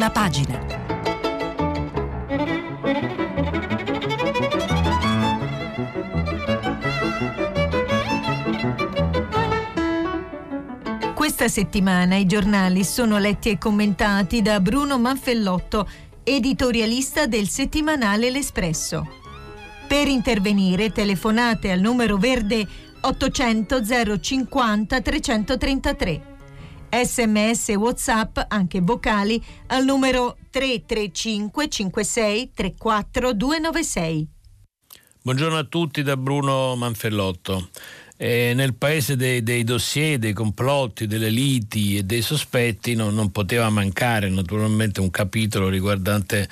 prima pagina. Questa settimana i giornali sono letti e commentati da Bruno Manfellotto, editorialista del settimanale L'Espresso. Per intervenire telefonate al numero verde 800 050 333. Sms WhatsApp, anche vocali, al numero 335 56 34 296. Buongiorno a tutti da Bruno Manfellotto. Eh, nel paese dei, dei, dossier, dei complotti, delle liti e dei sospetti non, non poteva mancare naturalmente un capitolo riguardante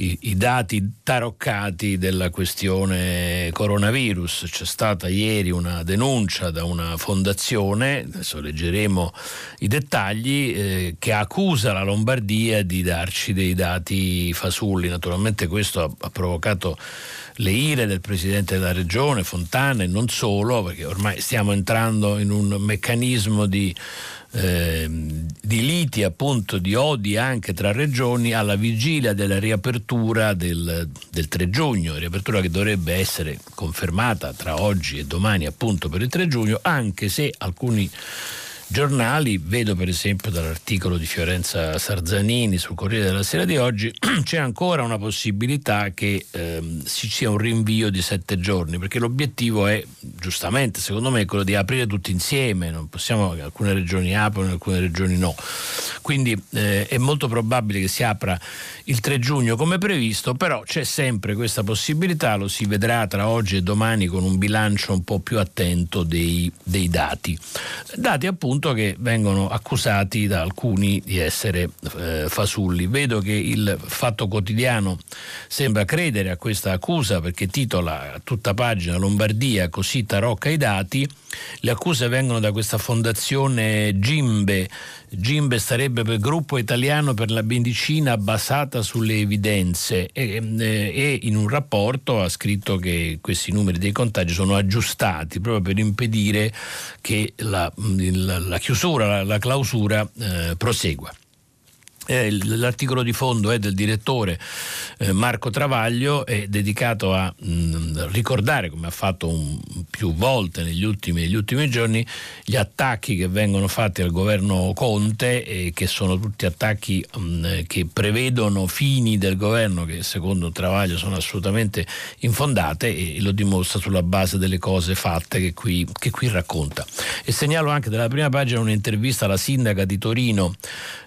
i, i, dati taroccati della questione coronavirus. C'è stata ieri una denuncia da una fondazione, adesso leggeremo i dettagli, eh, che accusa la Lombardia di darci dei dati fasulli. Naturalmente questo ha, ha provocato le ire del Presidente della Regione, Fontana e non solo, perché ormai stiamo entrando in un meccanismo di eh, di liti, appunto di odi anche tra regioni alla vigilia della riapertura del, del 3 giugno, riapertura che dovrebbe essere confermata tra oggi e domani appunto per il 3 giugno, anche se alcuni giornali, vedo per esempio dall'articolo di Fiorenza Sarzanini sul Corriere della Sera di oggi, c'è ancora una possibilità che ehm, ci sia un rinvio di sette giorni, perché l'obiettivo è, giustamente, secondo me, quello di aprire tutti insieme, non possiamo alcune regioni aprono, alcune regioni no. Quindi eh, è molto probabile che si apra il 3 giugno come previsto, però c'è sempre questa possibilità, lo si vedrà tra oggi e domani con un bilancio un po' più attento dei, dei dati. Dati appunto appunto che vengono accusati da alcuni di essere eh, fasulli. Vedo che il Fatto Quotidiano sembra credere a questa accusa perché titola a tutta pagina Lombardia così tarocca i dati. Le accuse vengono da questa fondazione Gimbe. Gimbe sarebbe per gruppo italiano per la medicina basata sulle evidenze e, eh, e, in un rapporto ha scritto che questi numeri dei contagi sono aggiustati proprio per impedire che la, la, la chiusura, la, la clausura eh, prosegua. Eh, l'articolo di fondo è del direttore eh, Marco Travaglio, è dedicato a mh, mm, ricordare, come ha fatto un, più volte negli ultimi, negli ultimi, giorni, gli attacchi che vengono fatti al governo Conte e che sono tutti attacchi mh, mm, che prevedono fini del governo che secondo Travaglio sono assolutamente infondate e lo dimostra sulla base delle cose fatte che qui, che qui racconta. E segnalo anche dalla prima pagina un'intervista alla sindaca di Torino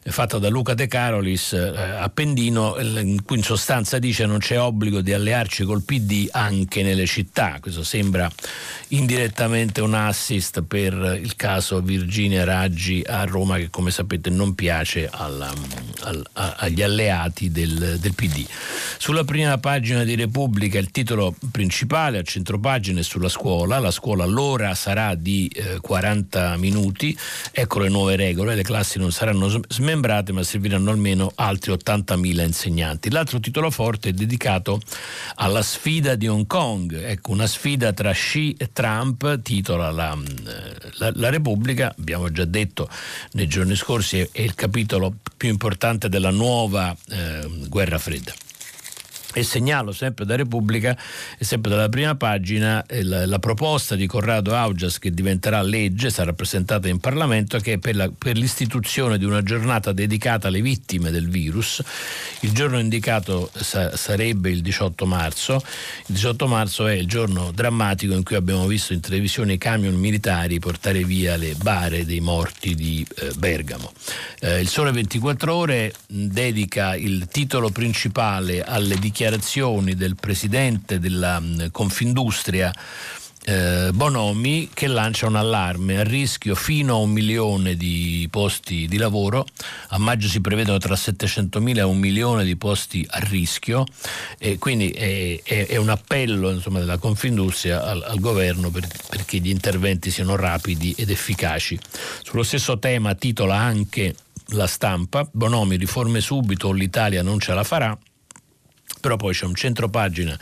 eh, fatta da Luca De Carolis eh, Appendino, in cui in sostanza dice non c'è obbligo di allearci col PD anche nelle città. Questo sembra indirettamente un assist per il caso Virginia Raggi a Roma che come sapete non piace alla, al, agli alleati del, del, PD. Sulla prima pagina di Repubblica il titolo principale a centropagina è sulla scuola, la scuola l'ora sarà di eh, 40 minuti, ecco le nuove regole, le classi non saranno smembrate ma serviranno saranno almeno altri 80.000 insegnanti. L'altro titolo forte è dedicato alla sfida di Hong Kong, ecco una sfida tra Xi e Trump, titola la, la, la Repubblica, abbiamo già detto nei giorni scorsi, è, è il capitolo più importante della nuova eh, guerra fredda. E segnalo sempre da Repubblica sempre dalla prima pagina eh, la, la, proposta di Corrado Augias che diventerà legge, sarà presentata in Parlamento, che è per, la, per, l'istituzione di una giornata dedicata alle vittime del virus. Il giorno indicato sa, sarebbe il 18 marzo. Il 18 marzo è il giorno drammatico in cui abbiamo visto in televisione i camion militari portare via le bare dei morti di eh, Bergamo. Eh, il Sole 24 Ore dedica il titolo principale alle dichiarazioni dichiarazioni del presidente della mm, Confindustria eh, Bonomi che lancia un allarme a rischio fino a un milione di posti di lavoro. A maggio si prevedono tra 700.000 e un milione di posti a rischio e quindi è, è, è un appello insomma, della Confindustria al, al governo per, perché gli interventi siano rapidi ed efficaci. Sullo stesso tema titola anche la stampa, Bonomi riforme subito o l'Italia non ce la farà però poi c'è un centro pagina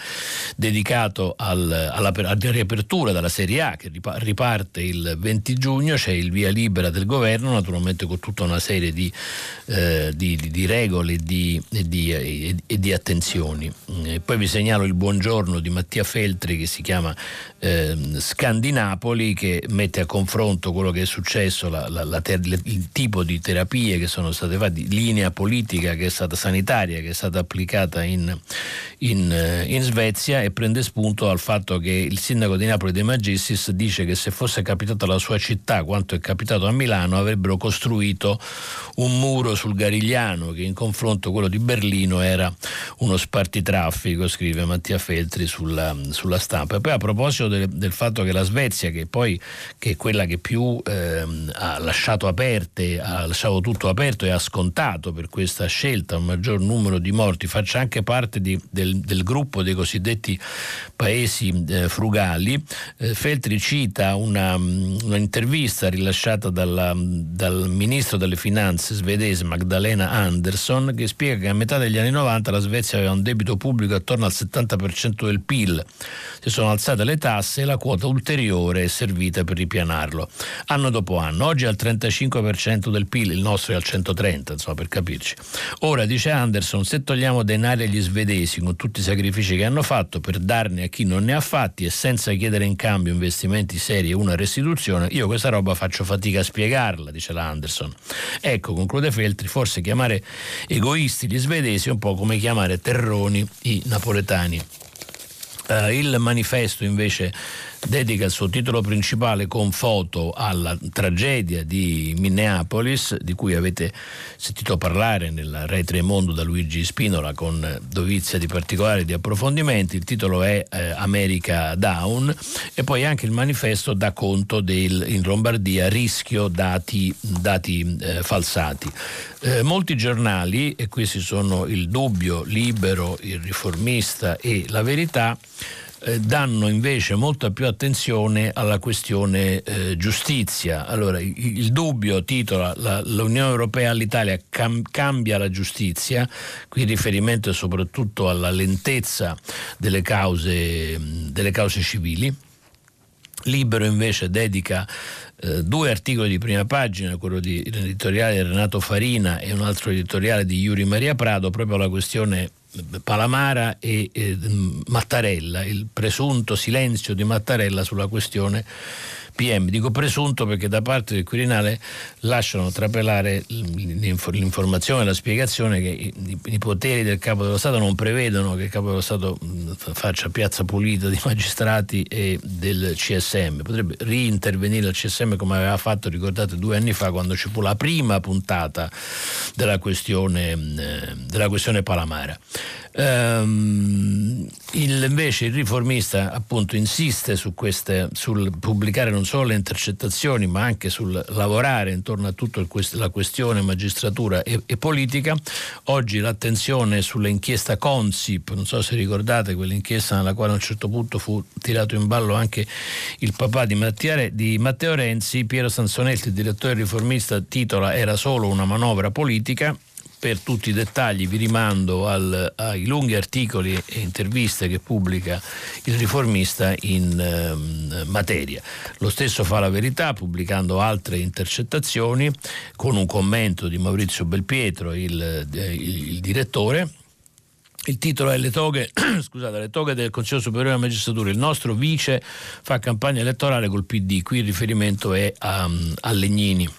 dedicato al, alla, alla, riapertura della Serie A che riparte il 20 giugno, c'è il via libera del governo, naturalmente con tutta una serie di, eh, di, di regole e, di, e, e di attenzioni. E poi vi segnalo il buongiorno di Mattia Feltri che si chiama eh, Scandinapoli che mette a confronto quello che è successo, la, la, la ter- il tipo di terapie che sono state fatte, linea politica che è stata sanitaria, che è stata applicata in, in, eh, in Svezia e prende spunto dal fatto che il sindaco di Napoli De Magistris dice che se fosse capitato alla sua città quanto è capitato a Milano avrebbero costruito un muro sul Garigliano che in confronto a quello di Berlino era uno spartitraffico, scrive Mattia Feltri sulla, sulla stampa. E poi a proposito del, del, fatto che la Svezia, che poi che è quella che più eh, ha lasciato aperte, ha lasciato tutto aperto e ha scontato per questa scelta un maggior numero di morti, faccia anche parte di, del, del, gruppo dei cosiddetti paesi eh, frugali. Eh, Feltri cita un'intervista rilasciata dalla, dal ministro delle finanze svedese Magdalena Andersson che spiega che a metà degli anni 90 la Svezia aveva un debito pubblico attorno al 70% del PIL. Si sono alzate le tasse e la quota ulteriore è servita per ripianarlo. Anno dopo anno, oggi è al 35% del PIL, il nostro è al 130%, insomma, per capirci. Ora, dice Anderson, se togliamo denari agli svedesi con tutti i sacrifici che hanno fatto per darne a chi non ne ha fatti e senza chiedere in cambio investimenti seri e una restituzione, io questa roba faccio fatica a spiegarla, dice la Anderson. Ecco, conclude Feltri, forse chiamare egoisti gli svedesi è un po' come chiamare terroni i napoletani. Uh, il manifesto invece dedica il suo titolo principale con foto alla tragedia di Minneapolis, di cui avete sentito parlare nella Re Tremondo da Luigi Spinola con dovizia di particolari di approfondimenti. Il titolo è eh, America Down e poi anche il manifesto dà conto del, in Lombardia rischio dati, dati eh, falsati. Eh, molti giornali, e questi sono il Dubbio, Libero, il Riformista e La Verità, eh, danno invece molta più attenzione alla questione eh, giustizia. Allora, il, il dubbio titola la, l'Unione Europea all'Italia cam, cambia la giustizia, qui riferimento soprattutto alla lentezza delle cause, delle cause civili. Libero invece dedica eh, due articoli di prima pagina, quello di editoriale di Renato Farina e un altro editoriale di Iuri Maria Prado, proprio alla questione Palamara e eh, Mattarella, il presunto silenzio di Mattarella sulla questione PM. Dico presunto perché da parte del Quirinale lasciano trapelare l'informazione, la spiegazione che i, poteri del Capo dello Stato non prevedono che il Capo dello Stato faccia piazza pulita di magistrati e del CSM. Potrebbe reintervenire il CSM come aveva fatto, ricordate, due anni fa quando ci fu la prima puntata della questione, della questione Palamara. Um, il, invece il riformista appunto insiste su queste, sul pubblicare solo le intercettazioni ma anche sul lavorare intorno a tutta la questione magistratura e, e, politica. Oggi l'attenzione sull'inchiesta Consip, non so se ricordate quell'inchiesta nella quale a un certo punto fu tirato in ballo anche il papà di, Mattia, di Matteo Renzi, Piero Sansonetti, il direttore riformista, titola Era solo una manovra politica per tutti i dettagli vi rimando al, ai lunghi articoli e interviste che pubblica il riformista in eh, materia. Lo stesso fa la verità pubblicando altre intercettazioni con un commento di Maurizio Belpietro, il, il, il direttore. Il titolo è Le toghe, scusate, le toghe del Consiglio Superiore della Magistratura. Il nostro vice fa campagna elettorale col PD. Qui il riferimento è a, a Legnini.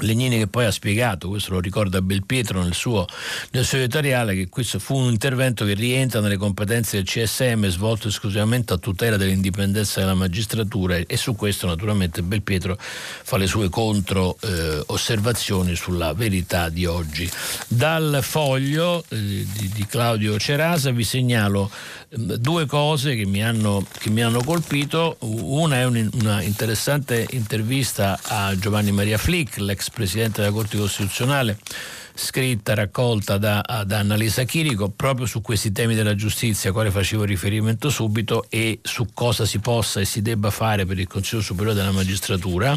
Legnini che poi ha spiegato, questo lo ricorda Belpietro nel suo, nel suo editoriale, che questo fu un intervento che rientra nelle competenze del CSM svolto esclusivamente a tutela dell'indipendenza della magistratura e su questo naturalmente Belpietro fa le sue contro eh, osservazioni sulla verità di oggi. Dal foglio eh, di, di, Claudio Cerasa vi segnalo eh, due cose che mi hanno, che mi hanno colpito, una è un, una interessante intervista a Giovanni Maria Flick, l'ex presidente della Corte Costituzionale, scritta, raccolta da, da Annalisa Chirico proprio su questi temi della giustizia, a quale facevo riferimento subito, e su cosa si possa e si debba fare per il Consiglio Superiore della Magistratura.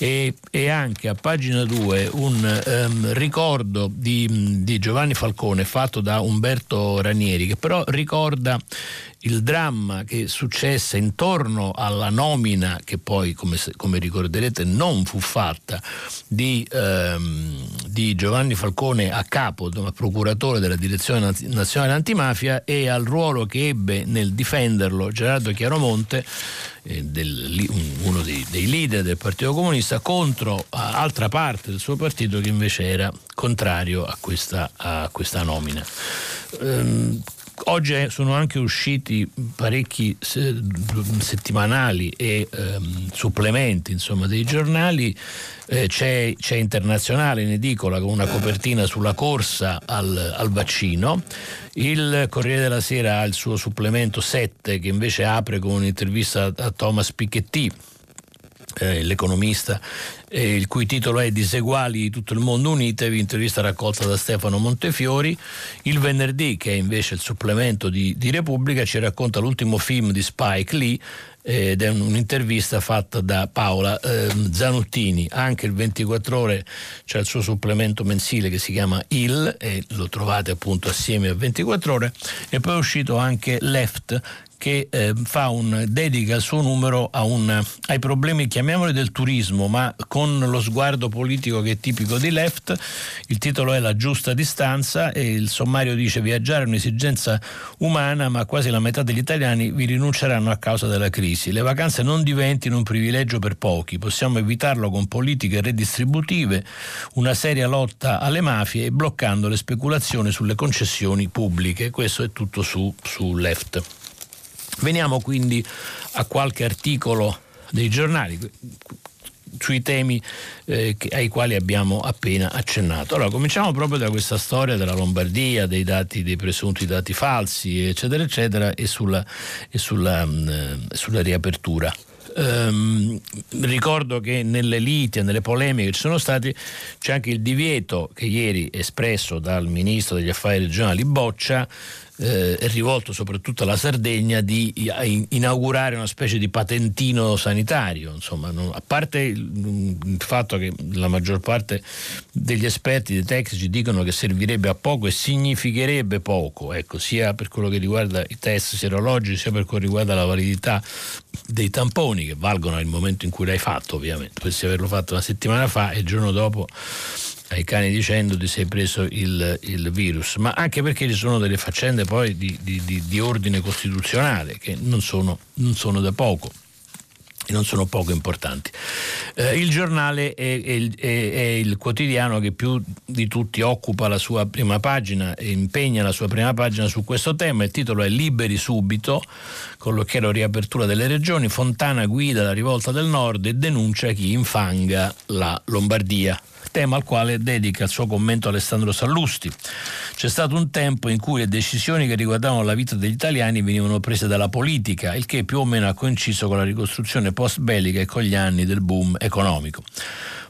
E, e anche a pagina 2 un um, ricordo di, di Giovanni Falcone fatto da Umberto Ranieri, che però ricorda il dramma che successe intorno alla nomina, che poi, come, come ricorderete, non fu fatta, di, ehm, di, Giovanni Falcone a capo, procuratore della Direzione Nazionale Antimafia, e al ruolo che ebbe nel difenderlo Gerardo Chiaromonte, eh, del, uno dei, dei, leader del Partito Comunista, contro altra parte del suo partito che invece era contrario a questa, a questa nomina. Um, Oggi sono anche usciti parecchi settimanali e ehm, supplementi insomma, dei giornali. Eh, c'è, c'è, Internazionale in edicola con una copertina sulla corsa al, al, vaccino. Il Corriere della Sera ha il suo supplemento 7 che invece apre con un'intervista a Thomas Piketty eh, l'economista, eh, il cui titolo è Diseguali di tutto il mondo unitevi, intervista raccolta da Stefano Montefiori. Il venerdì, che è invece il supplemento di, di Repubblica, ci racconta l'ultimo film di Spike Lee, ed è un'intervista fatta da Paola eh, Zanuttini. Anche il 24 ore c'è il suo supplemento mensile che si chiama Il e lo trovate appunto assieme a 24 ore. E poi è uscito anche Left che eh, un, dedica il suo numero un, ai problemi, chiamiamoli del turismo, ma con lo sguardo politico che è tipico di Left. Il titolo è La giusta distanza e il sommario dice viaggiare è un'esigenza umana, ma quasi la metà degli italiani vi rinunceranno a causa della crisi. Le vacanze non diventino un privilegio per pochi, possiamo evitarlo con politiche redistributive, una seria lotta alle mafie e bloccando le speculazioni sulle concessioni pubbliche. Questo è tutto su, su Left. Veniamo quindi a qualche articolo dei giornali sui temi eh, ai quali abbiamo appena accennato. Allora, cominciamo proprio da questa storia della Lombardia, dei dati, dei presunti dati falsi, eccetera, eccetera, e sulla, e sulla, mh, mm, sulla riapertura. Um, ricordo che nelle liti e nelle polemiche che ci sono stati c'è anche il divieto che ieri espresso dal ministro degli affari regionali Boccia eh, è rivolto soprattutto alla Sardegna di inaugurare una specie di patentino sanitario. Insomma, non, a parte il, il, fatto che la maggior parte degli esperti, dei tecnici dicono che servirebbe a poco e significherebbe poco, ecco, sia per quello che riguarda i test serologici, sia per quello che riguarda la validità dei tamponi che valgono nel momento in cui l'hai fatto, ovviamente. Potresti averlo fatto una settimana fa e il giorno dopo ai cani dicendo ti sei preso il, il, virus, ma anche perché ci sono delle faccende poi di, di, di, di ordine costituzionale che non sono, non sono da poco e non sono poco importanti. Eh, il giornale è, è, è, è, il quotidiano che più di tutti occupa la sua prima pagina e impegna la sua prima pagina su questo tema. Il titolo è Liberi subito, con l'occhiello riapertura delle regioni. Fontana guida la rivolta del nord e denuncia chi infanga la Lombardia tema al quale dedica il suo commento Alessandro Sallusti. C'è stato un tempo in cui le decisioni che riguardavano la vita degli italiani venivano prese dalla politica, il che più o meno ha coinciso con la ricostruzione post bellica e con gli anni del boom economico.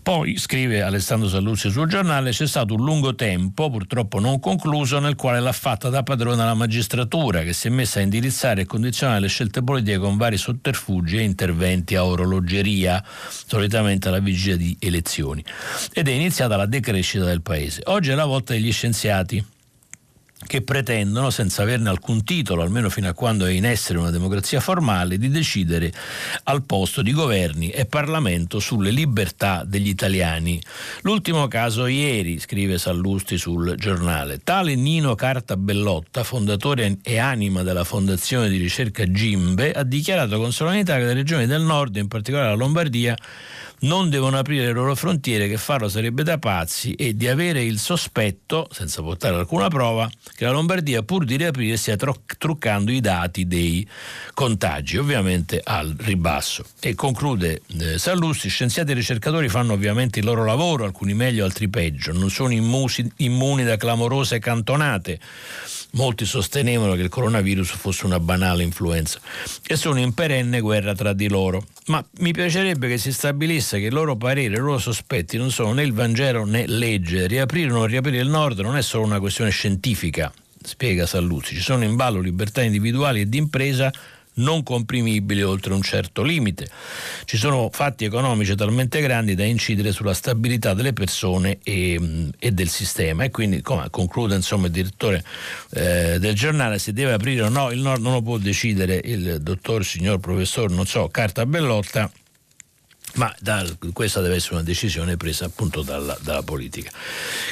Poi, scrive Alessandro Sallucci sul giornale, c'è stato un lungo tempo, purtroppo non concluso, nel quale l'ha fatta da padrona la magistratura, che si è messa a indirizzare e condizionare le scelte politiche con vari sotterfugi e interventi a orologeria, solitamente alla vigilia di elezioni. Ed è iniziata la decrescita del paese. Oggi è la volta degli scienziati che pretendono, senza averne alcun titolo, almeno fino a quando è in essere una democrazia formale, di decidere al posto di governi e Parlamento sulle libertà degli italiani. L'ultimo caso ieri, scrive Sallusti sul giornale. Tale Nino Carta Bellotta, fondatore e anima della fondazione di ricerca Gimbe, ha dichiarato con solennità che le regioni del nord, in particolare la Lombardia, non devono aprire le loro frontiere, che farlo sarebbe da pazzi, e di avere il sospetto, senza portare alcuna prova, che la Lombardia, pur di riaprire, stia truccando i dati dei contagi, ovviamente al ribasso. E conclude eh, Sallusti, scienziati e ricercatori fanno ovviamente il loro lavoro, alcuni meglio, altri peggio, non sono immusi, immuni da clamorose cantonate molti sostenevano che il coronavirus fosse una banale influenza e sono in perenne guerra tra di loro. Ma mi piacerebbe che si stabilisse che il loro parere, i loro sospetti non sono né il Vangelo né legge. Riaprire o non riaprire il nord non è solo una questione scientifica, spiega Salluzzi, ci sono in ballo libertà individuali e di impresa non comprimibili oltre un certo limite. Ci sono fatti economici talmente grandi da incidere sulla stabilità delle persone e, e del sistema e quindi come conclude insomma, il direttore eh, del giornale se deve aprire o no il Nord non lo può decidere il dottor signor professor non so Carta Bellotta ma da, questa deve essere una decisione presa appunto dalla, dalla, politica.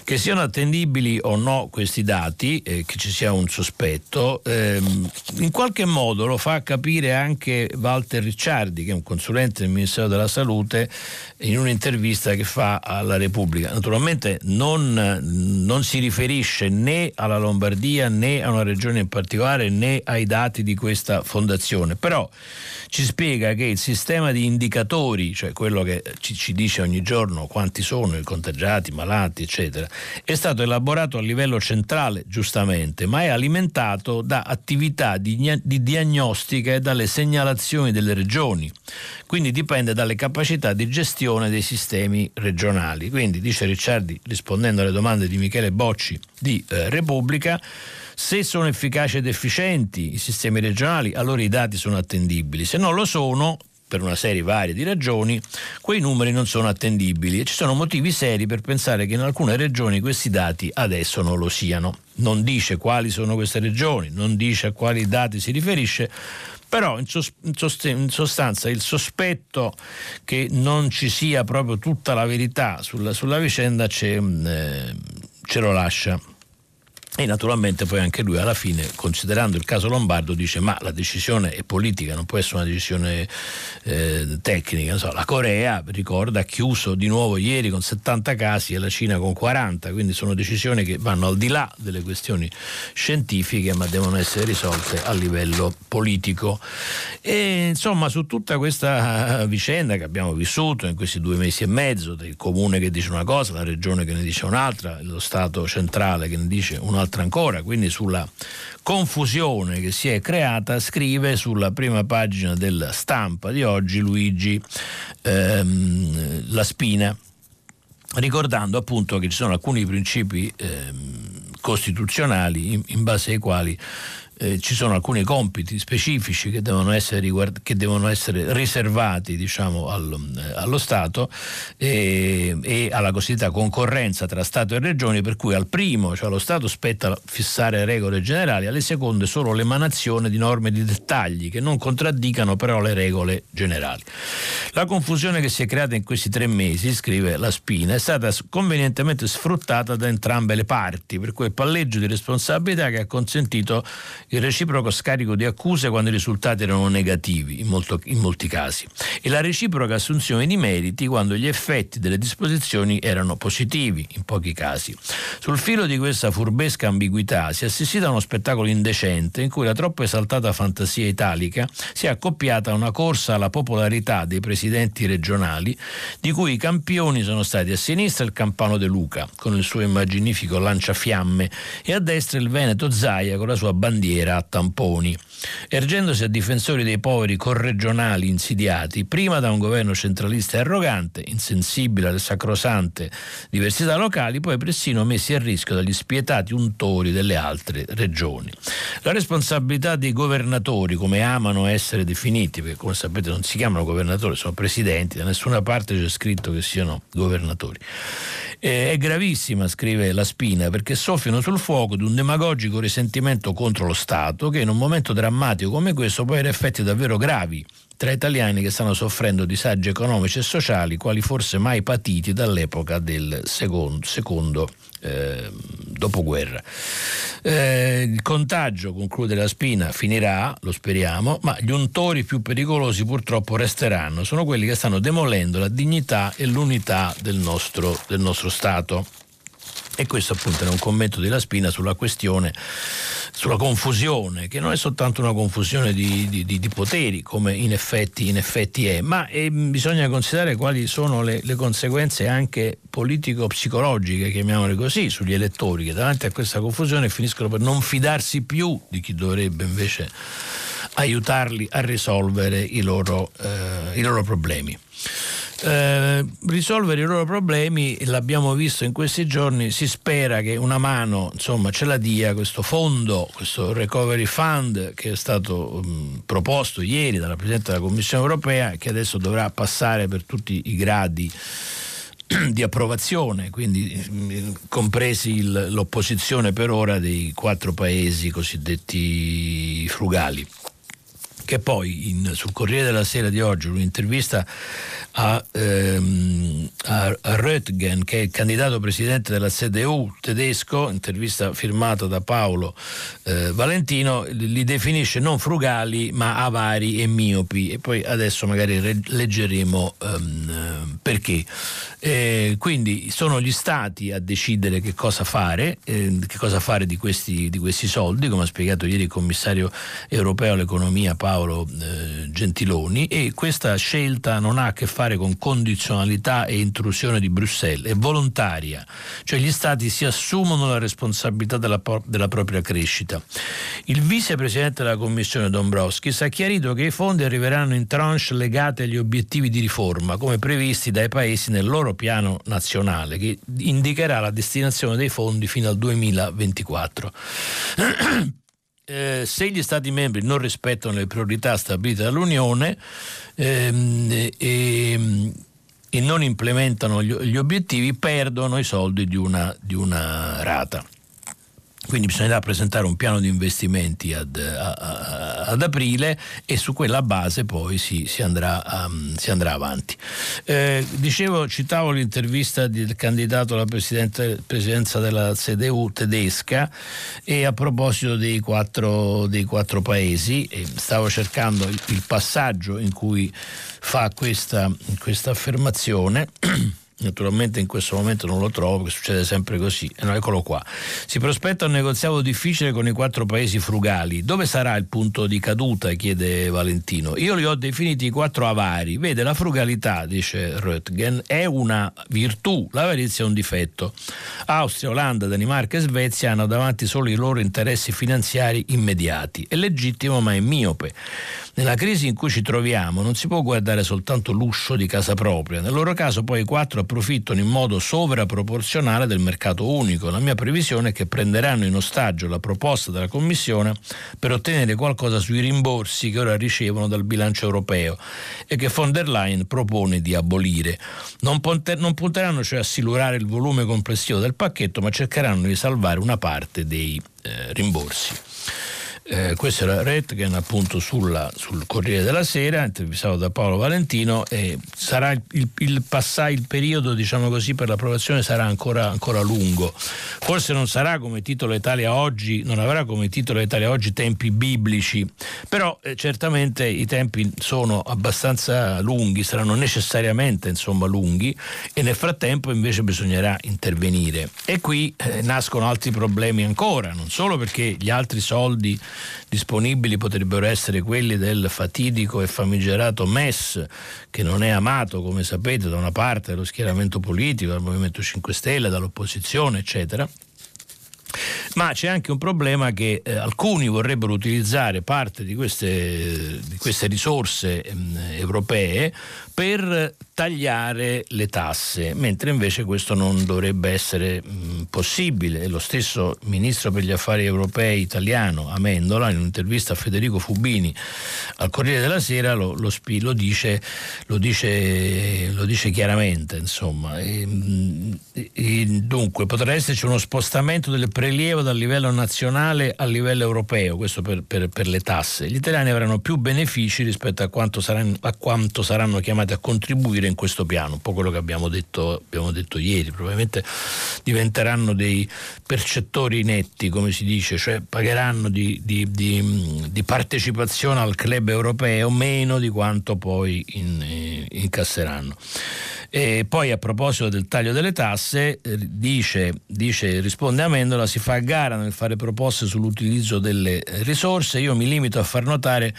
Che siano attendibili o no questi dati, eh, che ci sia un sospetto, ehm, in qualche modo lo fa capire anche Walter Ricciardi, che è un consulente del Ministero della Salute, in un'intervista che fa alla Repubblica. Naturalmente non, non si riferisce né alla Lombardia né a una regione in particolare né ai dati di questa fondazione, però ci spiega che il sistema di indicatori, cioè quello che ci, ci, dice ogni giorno quanti sono i contagiati, i malati, eccetera, è stato elaborato a livello centrale, giustamente, ma è alimentato da attività di, di diagnostica e dalle segnalazioni delle regioni. Quindi dipende dalle capacità di gestione dei sistemi regionali. Quindi, dice Ricciardi, rispondendo alle domande di Michele Bocci di eh, Repubblica, se sono efficaci ed efficienti i sistemi regionali, allora i dati sono attendibili. Se non lo sono, per una serie varia di ragioni, quei numeri non sono attendibili e ci sono motivi seri per pensare che in alcune regioni questi dati adesso non lo siano. Non dice quali sono queste regioni, non dice a quali dati si riferisce, però in, sostanza il sospetto che non ci sia proprio tutta la verità sulla, sulla vicenda eh, ce lo lascia. E naturalmente poi anche lui alla fine, considerando il caso Lombardo, dice ma la decisione è politica, non può essere una decisione eh, tecnica. So, la Corea, ricorda, ha chiuso di nuovo ieri con 70 casi e la Cina con 40, quindi sono decisioni che vanno al di là delle questioni scientifiche ma devono essere risolte a livello politico. E insomma su tutta questa eh, vicenda che abbiamo vissuto in questi due mesi e mezzo, del comune che dice una cosa, la regione che ne dice un'altra, lo Stato centrale che ne dice un'altra, un'altra ancora, quindi sulla confusione che si è creata, scrive sulla prima pagina della stampa di oggi Luigi ehm, La Spina, ricordando appunto che ci sono alcuni principi ehm, costituzionali in, in base ai quali eh, ci sono alcuni compiti specifici che devono essere, riguard- che devono essere riservati diciamo, allo, eh, allo, Stato e, e, alla cosiddetta concorrenza tra Stato e Regioni, per cui al primo, cioè allo Stato, spetta fissare regole generali, alle seconde solo l'emanazione di norme di dettagli che non contraddicano però le regole generali. La confusione che si è creata in questi tre mesi, scrive La Spina, è stata convenientemente sfruttata da entrambe le parti, per quel palleggio di responsabilità che ha consentito il reciproco scarico di accuse quando i risultati erano negativi in, molto, in molti casi e la reciproca assunzione di meriti quando gli effetti delle disposizioni erano positivi in pochi casi. Sul filo di questa furbesca ambiguità si è assistito a uno spettacolo indecente in cui la troppo esaltata fantasia italica si è accoppiata a una corsa alla popolarità dei presidenti regionali di cui i campioni sono stati a sinistra il Campano De Luca con il suo immaginifico lanciafiamme e a destra il Veneto Zaia con la sua bandiera bandiera a tamponi. Ergendosi a difensori dei poveri corregionali insidiati, prima da un governo centralista arrogante, insensibile alle sacrosante diversità locali, poi persino messi a rischio dagli spietati untori delle altre regioni. La responsabilità dei governatori, come amano essere definiti, perché come sapete non si chiamano governatori, sono presidenti, da nessuna parte c'è scritto che siano governatori. Eh, è gravissima, scrive La Spina, perché soffiano sul fuoco di un demagogico risentimento contro lo Stato che in un momento drammatico come questo può avere effetti davvero gravi tra italiani che stanno soffrendo disagi economici e sociali quali forse mai patiti dall'epoca del secondo, secondo eh, dopoguerra. Eh, il contagio, conclude la spina, finirà, lo speriamo, ma gli untori più pericolosi purtroppo resteranno, sono quelli che stanno demolendo la dignità e l'unità del nostro, del nostro Stato. E questo appunto è un commento della Spina sulla questione sulla confusione, che non è soltanto una confusione di, di, di poteri, come in effetti, in effetti è, ma è, bisogna considerare quali sono le, le conseguenze anche politico-psicologiche, chiamiamole così, sugli elettori che davanti a questa confusione finiscono per non fidarsi più di chi dovrebbe invece aiutarli a risolvere i loro, eh, i loro problemi. Eh, risolvere i loro problemi, l'abbiamo visto in questi giorni, si spera che una mano insomma, ce la dia questo fondo, questo recovery fund che è stato mh, proposto ieri dalla Presidente della Commissione europea che adesso dovrà passare per tutti i gradi di approvazione, quindi compresi il, l'opposizione per ora dei quattro paesi cosiddetti frugali che poi in, sul Corriere della Sera di oggi un'intervista a, ehm, a, Röttgen, che è il candidato presidente della CDU tedesco, intervista firmata da Paolo eh, Valentino, li definisce non frugali ma avari e miopi e poi adesso magari re- leggeremo ehm, perché. Eh, quindi sono gli stati a decidere che cosa fare, eh, che cosa fare di questi, di questi, soldi, come ha spiegato ieri il commissario europeo all'economia Paolo eh, Gentiloni e questa scelta non ha a che fare con condizionalità e intrusione di Bruxelles, è volontaria, cioè gli stati si assumono la responsabilità della, della propria crescita. Il vicepresidente della Commissione Dombrovskis ha chiarito che i fondi arriveranno in tranche legate agli obiettivi di riforma, come previsti dai paesi nel loro piano nazionale che indicherà la destinazione dei fondi fino al 2024. Eh, se gli Stati membri non rispettano le priorità stabilite dall'Unione ehm, e, e, non implementano gli, gli, obiettivi, perdono i soldi di una, di una rata. Quindi bisognerà presentare un piano di investimenti ad, a, a, ad aprile e su quella base poi si, si, andrà, um, si andrà, avanti. Eh, dicevo, citavo l'intervista del candidato alla presidenza della CDU tedesca e a proposito dei quattro, dei quattro paesi, stavo cercando il, il, passaggio in cui fa questa, questa affermazione. Naturalmente in questo momento non lo trovo perché succede sempre così. No, eccolo qua. Si prospetta un negoziato difficile con i quattro paesi frugali. Dove sarà il punto di caduta? chiede Valentino. Io li ho definiti i quattro avari. Vede, la frugalità, dice Röttgen, è una virtù, l'avarizia è un difetto. Austria, Olanda, Danimarca e Svezia hanno davanti solo i loro interessi finanziari immediati. È legittimo ma è miope. Nella crisi in cui ci troviamo non si può guardare soltanto l'uscio di casa propria. Nel loro caso poi i quattro approfittano in modo sovraproporzionale del mercato unico. La mia previsione è che prenderanno in ostaggio la proposta della Commissione per ottenere qualcosa sui rimborsi che ora ricevono dal bilancio europeo e che von der Leyen propone di abolire. Non, ponter- non punteranno cioè a silurare il volume complessivo del pacchetto, ma cercheranno di salvare una parte dei eh, rimborsi. Eh, questo era Redgen appunto sulla, sul Corriere della Sera, intervistato da Paolo Valentino e sarà il, il, passare, il periodo diciamo così, per l'approvazione sarà ancora, ancora, lungo. Forse non sarà come titolo Italia oggi, non avrà come titolo Italia oggi tempi biblici, però eh, certamente i tempi sono abbastanza lunghi, saranno necessariamente insomma lunghi e nel frattempo invece bisognerà intervenire. E qui eh, nascono altri problemi ancora, non solo perché gli altri soldi disponibili potrebbero essere quelli del fatidico e famigerato MES, che non è amato, come sapete, da una parte dello schieramento politico, dal Movimento 5 Stelle, dall'opposizione, eccetera. Ma c'è anche un problema che eh, alcuni vorrebbero utilizzare parte di queste, di queste risorse eh, europee per tagliare le tasse, mentre invece questo non dovrebbe essere mh, possibile. Lo stesso ministro per gli affari europei italiano Amendola, in un'intervista a Federico Fubini al Corriere della Sera, lo, lo, lo, dice, lo dice, dice, chiaramente. Insomma. E, e, dunque, potrà esserci uno spostamento del prelievo dal livello nazionale al livello europeo, questo per, per, per le tasse. Gli italiani avranno più benefici rispetto a quanto saranno, a quanto saranno chiamati a contribuire in questo piano, un po' quello che abbiamo detto, abbiamo detto ieri, probabilmente diventeranno dei percettori netti, come si dice, cioè pagheranno di, di, di, di partecipazione al club europeo meno di quanto poi in, incasseranno. E poi a proposito del taglio delle tasse, eh, dice, dice, risponde Amendola, si fa gara nel fare proposte sull'utilizzo delle risorse. Io mi limito a far notare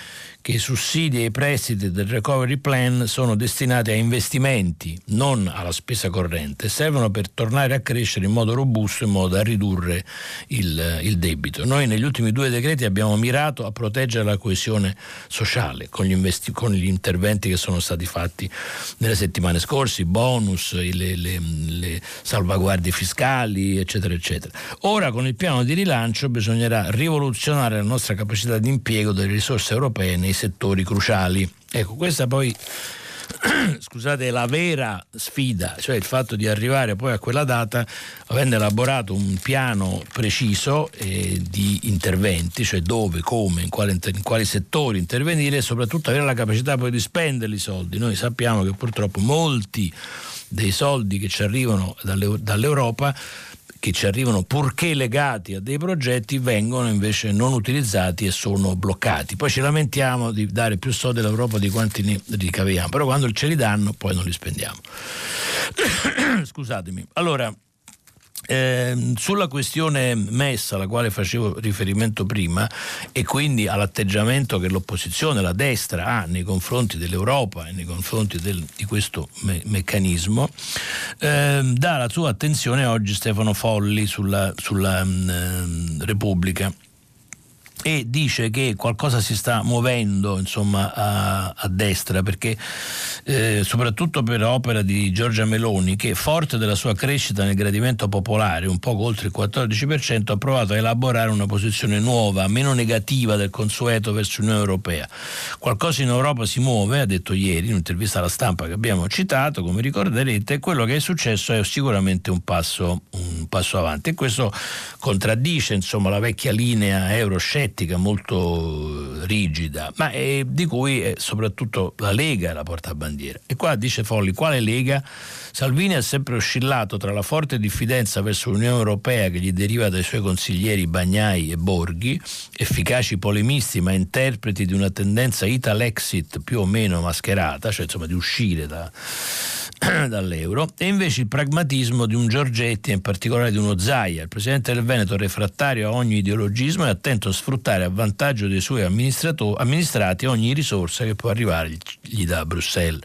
che i sussidi e i prestiti del recovery plan sono destinati a investimenti, non alla spesa corrente, servono per tornare a crescere in modo robusto, in modo da ridurre il, il debito. Noi negli ultimi due decreti abbiamo mirato a proteggere la coesione sociale con gli, investi- con gli interventi che sono stati fatti nelle settimane scorse, i bonus, le, le, le salvaguardie fiscali, eccetera, eccetera. Ora con il piano di rilancio bisognerà rivoluzionare la nostra capacità di impiego delle risorse europee nei settori cruciali. Ecco, questa poi scusate, la vera sfida, cioè il fatto di arrivare poi a quella data avendo elaborato un piano preciso eh, di interventi, cioè dove, come, in, quale, in, quali settori intervenire e soprattutto avere la capacità poi di spendere i soldi. Noi sappiamo che purtroppo molti dei soldi che ci arrivano dall'Europa che ci arrivano purché legati a dei progetti vengono invece non utilizzati e sono bloccati. Poi ci lamentiamo di dare più soldi all'Europa di quanti ne ricaviamo, però quando ce li danno poi non li spendiamo. Scusatemi. Allora, eh, sulla questione messa alla quale facevo riferimento prima e quindi all'atteggiamento che l'opposizione, la destra ha nei confronti dell'Europa e nei confronti del, di questo me- meccanismo, eh, dà la sua attenzione oggi Stefano Folli sulla, sulla mh, mm, Repubblica e dice che qualcosa si sta muovendo insomma, a, a destra perché eh, soprattutto per opera di Giorgia Meloni che forte della sua crescita nel gradimento popolare un poco oltre il 14% ha provato a elaborare una posizione nuova meno negativa del consueto verso l'Unione Europea. Qualcosa in Europa si muove ha detto ieri in un'intervista alla stampa che abbiamo citato come ricorderete quello che è successo è sicuramente un passo, un passo avanti. E questo contraddice insomma, la vecchia linea euroscettica dialettica molto rigida, ma è, di cui è soprattutto la Lega la portabandiera. E qua dice Folli, quale Lega? Salvini ha sempre oscillato tra la forte diffidenza verso l'Unione Europea che gli deriva dai suoi consiglieri Bagnai e Borghi, efficaci polemisti ma interpreti di una tendenza Italexit più o meno mascherata, cioè insomma di uscire da, dall'euro e invece il pragmatismo di un Giorgetti e in particolare di uno Zaia, il presidente del Veneto refrattario a ogni ideologismo e attento a sfruttare a vantaggio dei suoi amministrati ogni risorsa che può arrivare gli da Bruxelles.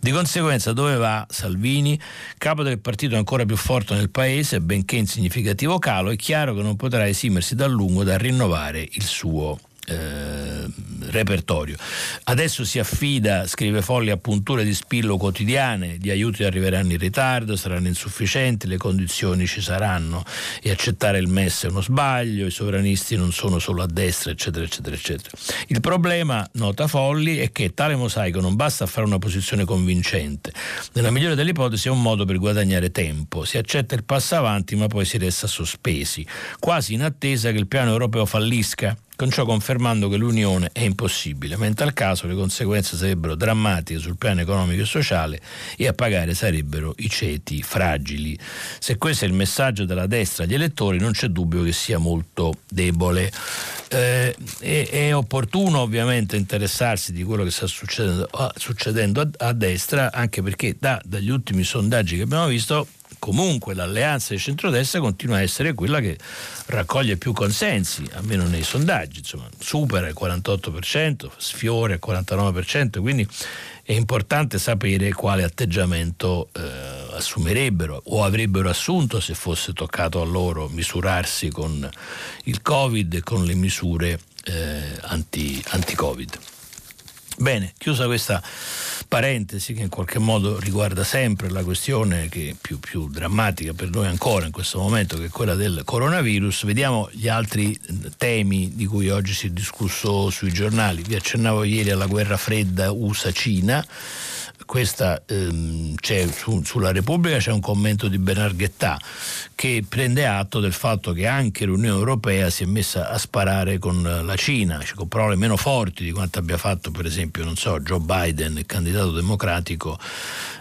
Di conseguenza dove va Salvini, capo del partito ancora più forte nel paese, benché in significativo calo, è chiaro che non potrà esimersi da lungo da rinnovare il suo eh, repertorio. Adesso si affida, scrive Folli, a punture di spillo quotidiane, gli aiuti arriveranno in ritardo, saranno insufficienti, le condizioni ci saranno e accettare il MES è uno sbaglio, i sovranisti non sono solo a destra, eccetera, eccetera, eccetera. Il problema, nota Folli, è che tale mosaico non basta a fare una posizione convincente. Nella migliore delle ipotesi è un modo per guadagnare tempo. Si accetta il passo avanti ma poi si resta sospesi, quasi in attesa che il piano europeo fallisca con ciò confermando che l'unione è impossibile, ma in tal caso le conseguenze sarebbero drammatiche sul piano economico e sociale e a pagare sarebbero i ceti fragili. Se questo è il messaggio della destra agli elettori non c'è dubbio che sia molto debole. Eh, è, è, opportuno ovviamente interessarsi di quello che sta succedendo, succedendo a, a, destra, anche perché da, dagli ultimi sondaggi che abbiamo visto comunque l'alleanza di centrodestra continua a essere quella che raccoglie più consensi, almeno nei sondaggi, insomma, supera il 48%, sfiora il 49%, quindi è importante sapere quale atteggiamento eh, assumerebbero o avrebbero assunto se fosse toccato a loro misurarsi con il Covid e con le misure eh, anti, anti-Covid. Bene, chiusa questa parentesi che in qualche modo riguarda sempre la questione che è più, più, drammatica per noi ancora in questo momento, che è quella del coronavirus, vediamo gli altri temi di cui oggi si è discusso sui giornali. Vi accennavo ieri alla guerra fredda USA-Cina questa, ehm, su, sulla Repubblica c'è un commento di Bernard Guetta che prende atto del fatto che anche l'Unione Europea si è messa a sparare con la Cina, cioè con parole meno forti di quanto abbia fatto per esempio so, Joe Biden, candidato democratico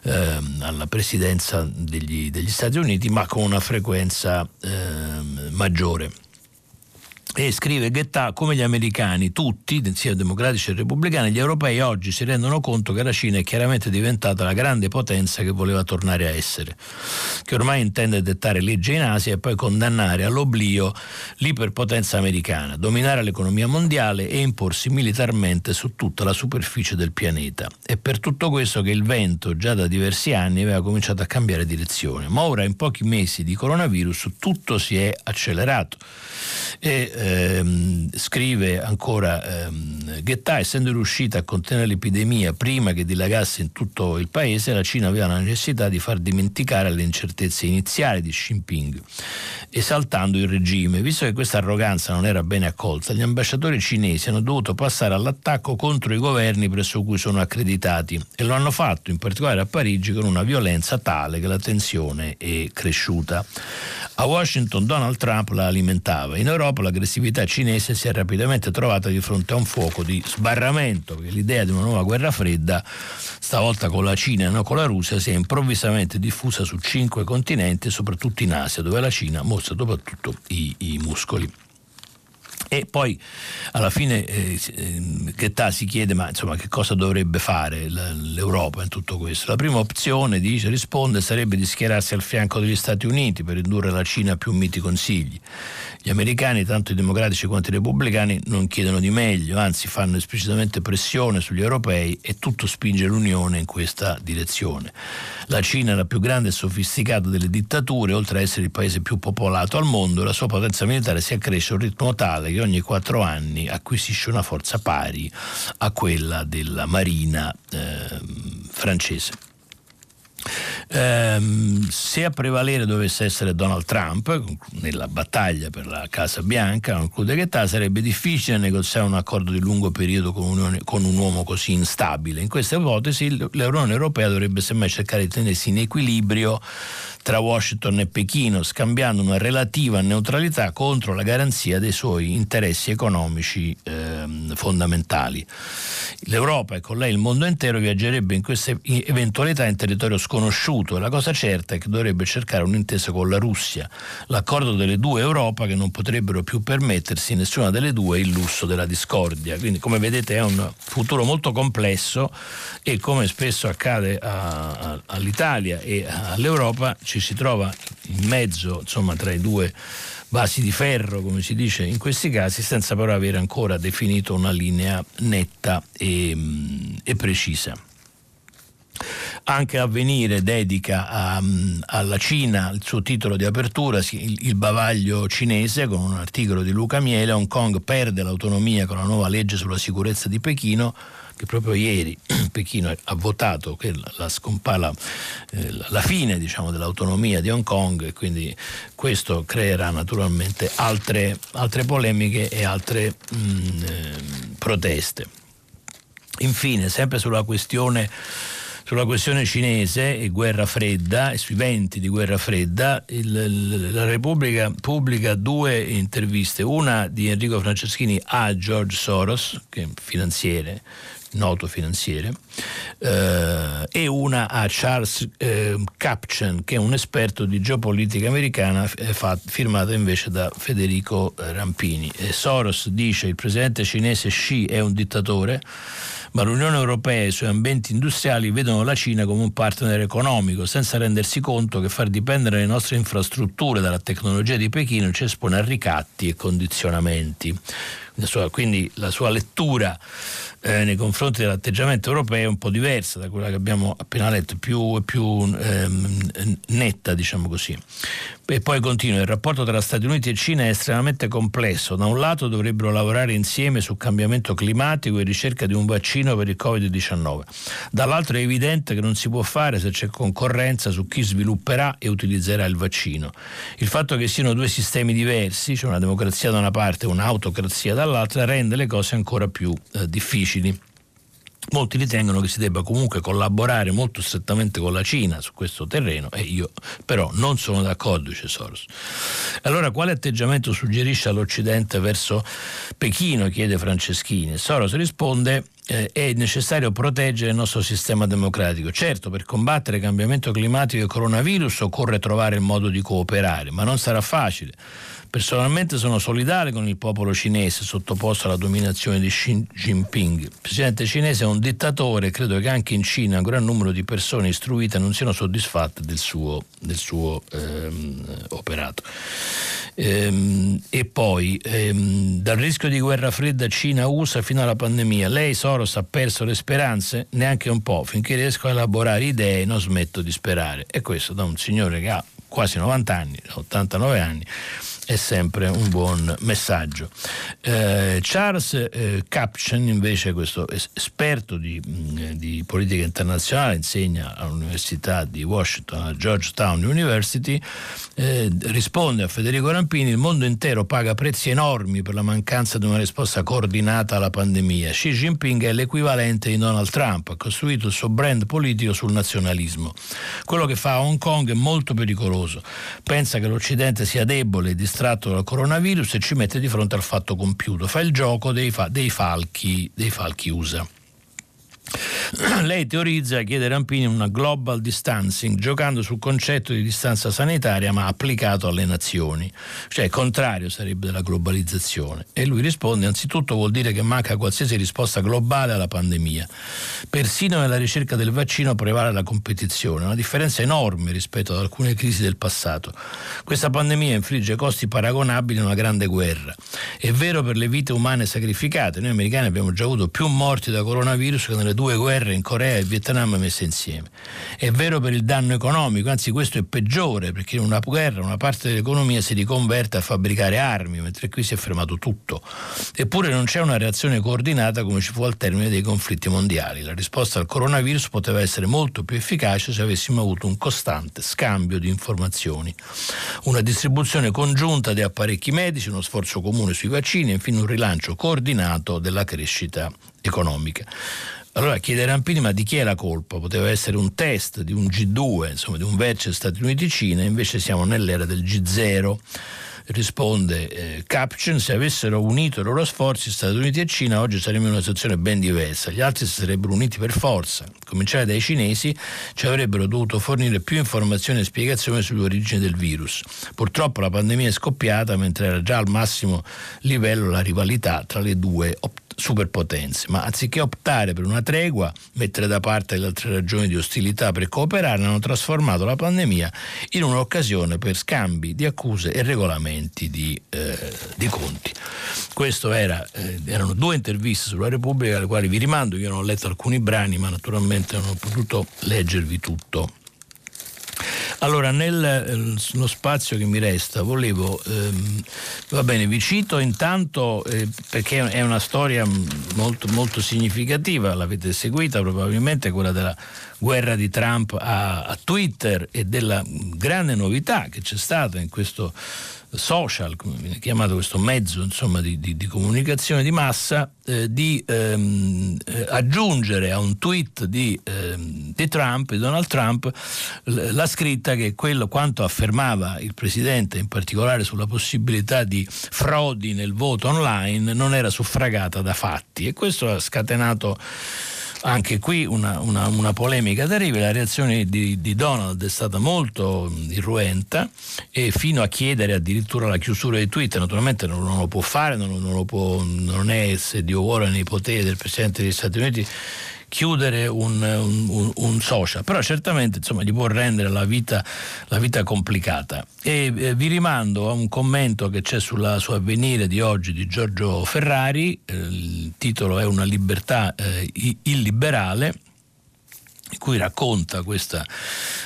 ehm, alla presidenza degli, degli, Stati Uniti, ma con una frequenza ehm, maggiore. E scrive Ghetà come gli americani, tutti, sia democratici che repubblicani, gli europei oggi si rendono conto che la Cina è chiaramente diventata la grande potenza che voleva tornare a essere, che ormai intende dettare legge in Asia e poi condannare all'oblio l'iperpotenza americana, dominare l'economia mondiale e imporsi militarmente su tutta la superficie del pianeta. È per tutto questo che il vento già da diversi anni aveva cominciato a cambiare direzione, ma ora in pochi mesi di coronavirus tutto si è accelerato. E, ehm, scrive ancora ehm, Ghetà, essendo riuscita a contenere l'epidemia prima che dilagasse in tutto il paese, la Cina aveva la necessità di far dimenticare le incertezze iniziali di Xi Jinping, esaltando il regime. Visto che questa arroganza non era bene accolta, gli ambasciatori cinesi hanno dovuto passare all'attacco contro i governi presso cui sono accreditati e lo hanno fatto in particolare a Parigi con una violenza tale che la tensione è cresciuta. A Washington Donald Trump la alimentava, in Europa l'aggressività cinese si è rapidamente trovata di fronte a un fuoco di sbarramento, che l'idea di una nuova guerra fredda, stavolta con la Cina e non con la Russia, si è improvvisamente diffusa su cinque continenti soprattutto in Asia, dove la Cina mostra soprattutto i, i muscoli. E poi alla fine eh, Ghetà si chiede ma insomma che cosa dovrebbe fare l'Europa in tutto questo. La prima opzione, dice, risponde, sarebbe di schierarsi al fianco degli Stati Uniti per indurre la Cina a più miti consigli. Gli americani, tanto i democratici quanto i repubblicani, non chiedono di meglio, anzi fanno esplicitamente pressione sugli europei e tutto spinge l'Unione in questa direzione. La Cina è la più grande e sofisticata delle dittature, oltre ad essere il paese più popolato al mondo, la sua potenza militare si accresce a un ritmo tale che ogni quattro anni acquisisce una forza pari a quella della marina eh, francese. Um, se a prevalere dovesse essere Donald Trump nella battaglia per la Casa Bianca, conclude che ta, sarebbe difficile negoziare un accordo di lungo periodo con un, con un, uomo così instabile. In questa ipotesi l'Unione Europea dovrebbe semmai cercare di tenersi in equilibrio tra Washington e Pechino, scambiando una relativa neutralità contro la garanzia dei suoi interessi economici eh, fondamentali. L'Europa e con lei il mondo intero viaggerebbe in queste eventualità in territorio sconosciuto e la cosa certa è che dovrebbe cercare un'intesa con la Russia, l'accordo delle due Europa che non potrebbero più permettersi nessuna delle due il lusso della discordia. Quindi come vedete è un futuro molto complesso e come spesso accade a, a, all'Italia e all'Europa ci si trova in mezzo, insomma, tra i due vasi di ferro, come si dice in questi casi, senza però avere ancora definito una linea netta e, e precisa. Anche Avvenire dedica a, alla Cina il suo titolo di apertura, il, il, bavaglio cinese, con un articolo di Luca Miele. Hong Kong perde l'autonomia con la nuova legge sulla sicurezza di Pechino che proprio ieri Pechino ha votato la, la, scompala, eh, la fine diciamo, dell'autonomia di Hong Kong e quindi questo creerà naturalmente altre, altre polemiche e altre mh, mm, eh, proteste. Infine, sempre sulla questione sulla questione cinese e guerra fredda e sui venti di guerra fredda, il, la Repubblica pubblica due interviste, una di Enrico Franceschini a George Soros, che è finanziere, noto finanziere, eh, e una a Charles eh, Kapchen, che è un esperto di geopolitica americana, eh, fa, firmata invece da Federico eh, Rampini. E Soros dice il presidente cinese Xi è un dittatore, ma l'Unione Europea e i suoi ambienti industriali vedono la Cina come un partner economico, senza rendersi conto che far dipendere le nostre infrastrutture dalla tecnologia di Pechino ci espone a ricatti e condizionamenti. Quindi la sua lettura eh, nei confronti dell'atteggiamento europeo è un po' diversa da quella che abbiamo appena letto, più, più ehm, netta, diciamo così. E poi continua, il rapporto tra Stati Uniti e Cina è estremamente complesso. Da un lato dovrebbero lavorare insieme su cambiamento climatico e ricerca di un vaccino per il Covid-19. Dall'altro è evidente che non si può fare se c'è concorrenza su chi svilupperà e utilizzerà il vaccino. Il fatto che siano due sistemi diversi, cioè una democrazia da una parte e un'autocrazia dall'altra, rende le cose ancora più eh, difficili. Molti ritengono che si debba comunque collaborare molto strettamente con la Cina su questo terreno e io però non sono d'accordo, dice Soros. Allora quale atteggiamento suggerisce all'Occidente verso Pechino, chiede Franceschini. Soros risponde eh, è necessario proteggere il nostro sistema democratico. Certo, per combattere il cambiamento climatico e il coronavirus occorre trovare il modo di cooperare, ma non sarà facile Personalmente sono solidale con il popolo cinese sottoposto alla dominazione di Xi Jinping. Il presidente cinese è un dittatore e credo che anche in Cina un gran numero di persone istruite non siano soddisfatte del suo, del suo ehm, operato. Ehm, e poi ehm, dal rischio di guerra fredda Cina-USA fino alla pandemia, lei Soros ha perso le speranze? Neanche un po', finché riesco a elaborare idee non smetto di sperare. E questo da un signore che ha quasi 90 anni, 89 anni è sempre un buon messaggio. Eh, Charles eh, Caption, invece, questo esperto di, mm, di, politica internazionale, insegna all'Università di Washington, alla Georgetown University, eh, risponde a Federico Rampini: il mondo intero paga prezzi enormi per la mancanza di una risposta coordinata alla pandemia. Xi Jinping è l'equivalente di Donald Trump, ha costruito il suo brand politico sul nazionalismo. Quello che fa a Hong Kong è molto pericoloso. Pensa che l'Occidente sia debole e distratto dal coronavirus e ci mette di fronte al fatto compiuto. Fa il gioco dei, fa- dei, falchi, dei falchi USA. Lei teorizza, chiede Rampini, una global distancing, giocando sul concetto di distanza sanitaria ma applicato alle nazioni, cioè contrario sarebbe della globalizzazione. E lui risponde, anzitutto vuol dire che manca qualsiasi risposta globale alla pandemia. Persino nella ricerca del vaccino prevale la competizione, una differenza enorme rispetto ad alcune crisi del passato. Questa pandemia infligge costi paragonabili a una grande guerra. È vero per le vite umane sacrificate, noi americani abbiamo già avuto più morti da coronavirus che nelle due guerre in Corea e Vietnam messe insieme. È vero per il danno economico, anzi questo è peggiore perché in una guerra una parte dell'economia si riconverte a fabbricare armi, mentre qui si è fermato tutto. Eppure non c'è una reazione coordinata come ci fu al termine dei conflitti mondiali. La risposta al coronavirus poteva essere molto più efficace se avessimo avuto un costante scambio di informazioni, una distribuzione congiunta di apparecchi medici, uno sforzo comune sui vaccini e infine un rilancio coordinato della crescita economica. Allora chiede Rampini ma di chi è la colpa? Poteva essere un test di un G2, insomma di un vertice Stati Uniti-Cina, invece siamo nell'era del G0 risponde eh, Caption, se avessero unito i loro sforzi Stati Uniti e Cina oggi saremmo in una situazione ben diversa, gli altri si sarebbero uniti per forza, cominciare dai cinesi ci avrebbero dovuto fornire più informazioni e spiegazioni sulle origini del virus. Purtroppo la pandemia è scoppiata mentre era già al massimo livello la rivalità tra le due opzioni superpotenze, ma anziché optare per una tregua, mettere da parte le altre ragioni di ostilità per cooperare, hanno trasformato la pandemia in un'occasione per scambi di accuse e regolamenti di, eh, di conti. Queste era, eh, erano due interviste sulla Repubblica, alle quali vi rimando, io non ho letto alcuni brani, ma naturalmente non ho potuto leggervi tutto. Allora, nello eh, spazio che mi resta, volevo, ehm, va bene, vi cito intanto eh, perché è una storia molto, molto significativa, l'avete seguita probabilmente, quella della guerra di Trump a, a Twitter e della grande novità che c'è stata in questo social, come viene chiamato questo mezzo insomma, di, di, di, comunicazione di massa, eh, di ehm, eh, aggiungere a un tweet di, ehm, di, Trump, di Donald Trump, l- la scritta che quello quanto affermava il Presidente, in particolare sulla possibilità di frodi nel voto online, non era suffragata da fatti. E questo ha scatenato anche qui una, una, una polemica terribile, la reazione di, di, Donald è stata molto irruenta e fino a chiedere addirittura la chiusura di Twitter, naturalmente non, non lo può fare, non, non, può, non è se Dio vuole nei poteri del Presidente degli Stati Uniti chiudere un, un, un, social, però certamente insomma, gli può rendere la vita, la vita complicata. E eh, vi rimando a un commento che c'è sulla, su Avvenire di oggi di Giorgio Ferrari, eh, il titolo è Una libertà eh, illiberale in cui racconta questa,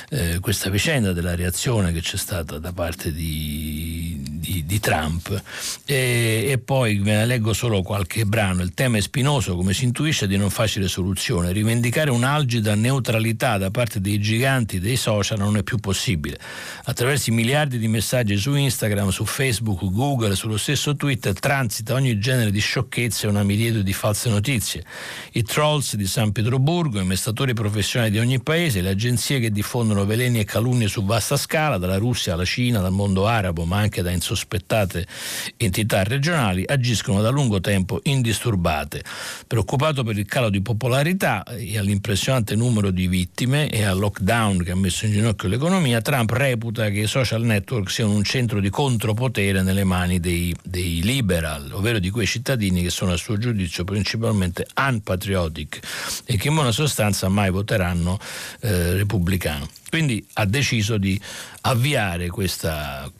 eh, questa, vicenda della reazione che c'è stata da parte di, di, di Trump e, e, poi ve ne leggo solo qualche brano. Il tema è spinoso, come si intuisce, di non facile soluzione. Rivendicare un'algida neutralità da parte dei giganti dei social non è più possibile. Attraverso i miliardi di messaggi su Instagram, su Facebook, Google, sullo stesso Twitter transita ogni genere di sciocchezze e una miriade di false notizie. I trolls di San Pietroburgo, i mestatori professionali professionali di ogni paese, le agenzie che diffondono veleni e calunnie su vasta scala, dalla Russia alla Cina, dal mondo arabo, ma anche da insospettabili sospettate entità regionali agiscono da lungo tempo indisturbate. Preoccupato per il calo di popolarità e all'impressionante numero di vittime e al lockdown che ha messo in ginocchio l'economia, Trump reputa che i social network siano un centro di contropotere nelle mani dei, dei liberal, ovvero di quei cittadini che sono a suo giudizio principalmente unpatriotic e che in buona sostanza mai voteranno eh, repubblicano. Quindi ha deciso di avviare questa,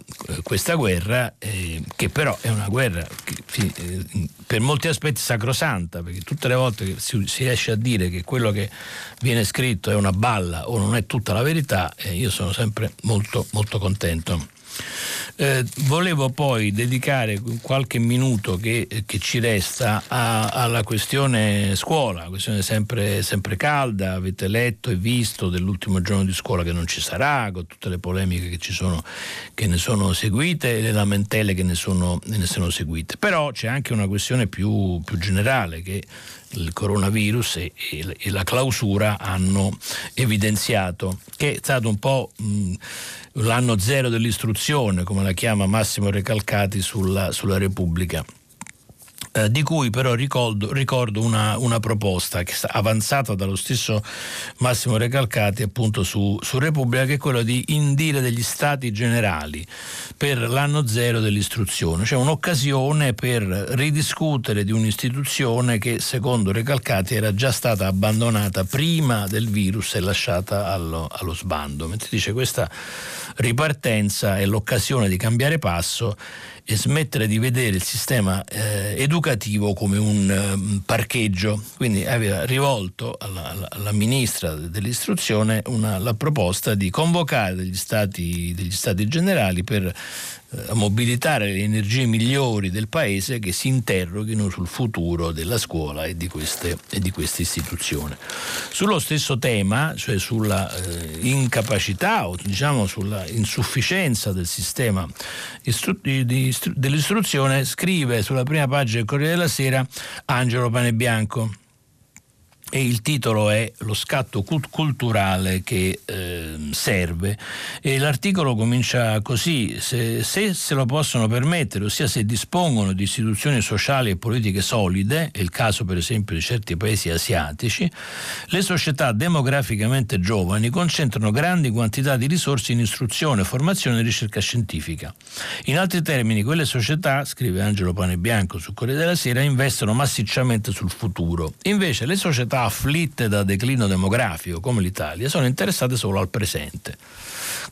questa guerra, eh, che però è una guerra che, eh, per molti aspetti sacrosanta, perché tutte le volte che si, si, riesce a dire che quello che viene scritto è una balla o non è tutta la verità, eh, io sono sempre molto, molto contento. Eh, volevo poi dedicare qualche minuto che, che ci resta a, alla questione scuola, questione sempre, sempre, calda, avete letto e visto dell'ultimo giorno di scuola che non ci sarà, con tutte le polemiche che, ci sono, che ne sono seguite e le lamentele che ne sono, ne sono seguite. Però c'è anche una questione più, più generale che il coronavirus e, e, la clausura hanno evidenziato, che è stato un po' mh, l'anno zero dell'istruzione, come la chiama Massimo Recalcati sulla, sulla Repubblica. Eh, di cui però ricordo, ricordo una, una, proposta che è avanzata dallo stesso Massimo Recalcati appunto su, su, Repubblica, che è quella di indire degli stati generali per l'anno zero dell'istruzione, cioè un'occasione per ridiscutere di un'istituzione che secondo Recalcati era già stata abbandonata prima del virus e lasciata allo, allo sbando. Mentre dice questa ripartenza è l'occasione di cambiare passo e smettere di vedere il sistema eh, educativo come un um, parcheggio. Quindi aveva rivolto alla, alla, alla ministra dell'istruzione una, la proposta di convocare degli stati, degli stati generali per a mobilitare le energie migliori del paese che si interroghino sul futuro della scuola e di queste, e di queste istituzioni. Sullo stesso tema, cioè sulla eh, incapacità o diciamo sulla insufficienza del sistema istru- di, di, dell'istruzione, scrive sulla prima pagina del Corriere della Sera Angelo Panebianco e il titolo è Lo scatto culturale che eh, serve e l'articolo comincia così, se, se, se lo possono permettere, ossia se dispongono di istituzioni sociali e politiche solide, è il caso per esempio di certi paesi asiatici, le società demograficamente giovani concentrano grandi quantità di risorse in istruzione, formazione e ricerca scientifica. In altri termini, quelle società, scrive Angelo Panebianco su Corriere della Sera, investono massicciamente sul futuro. Invece le società afflitte da declino demografico come l'Italia sono interessate solo al presente.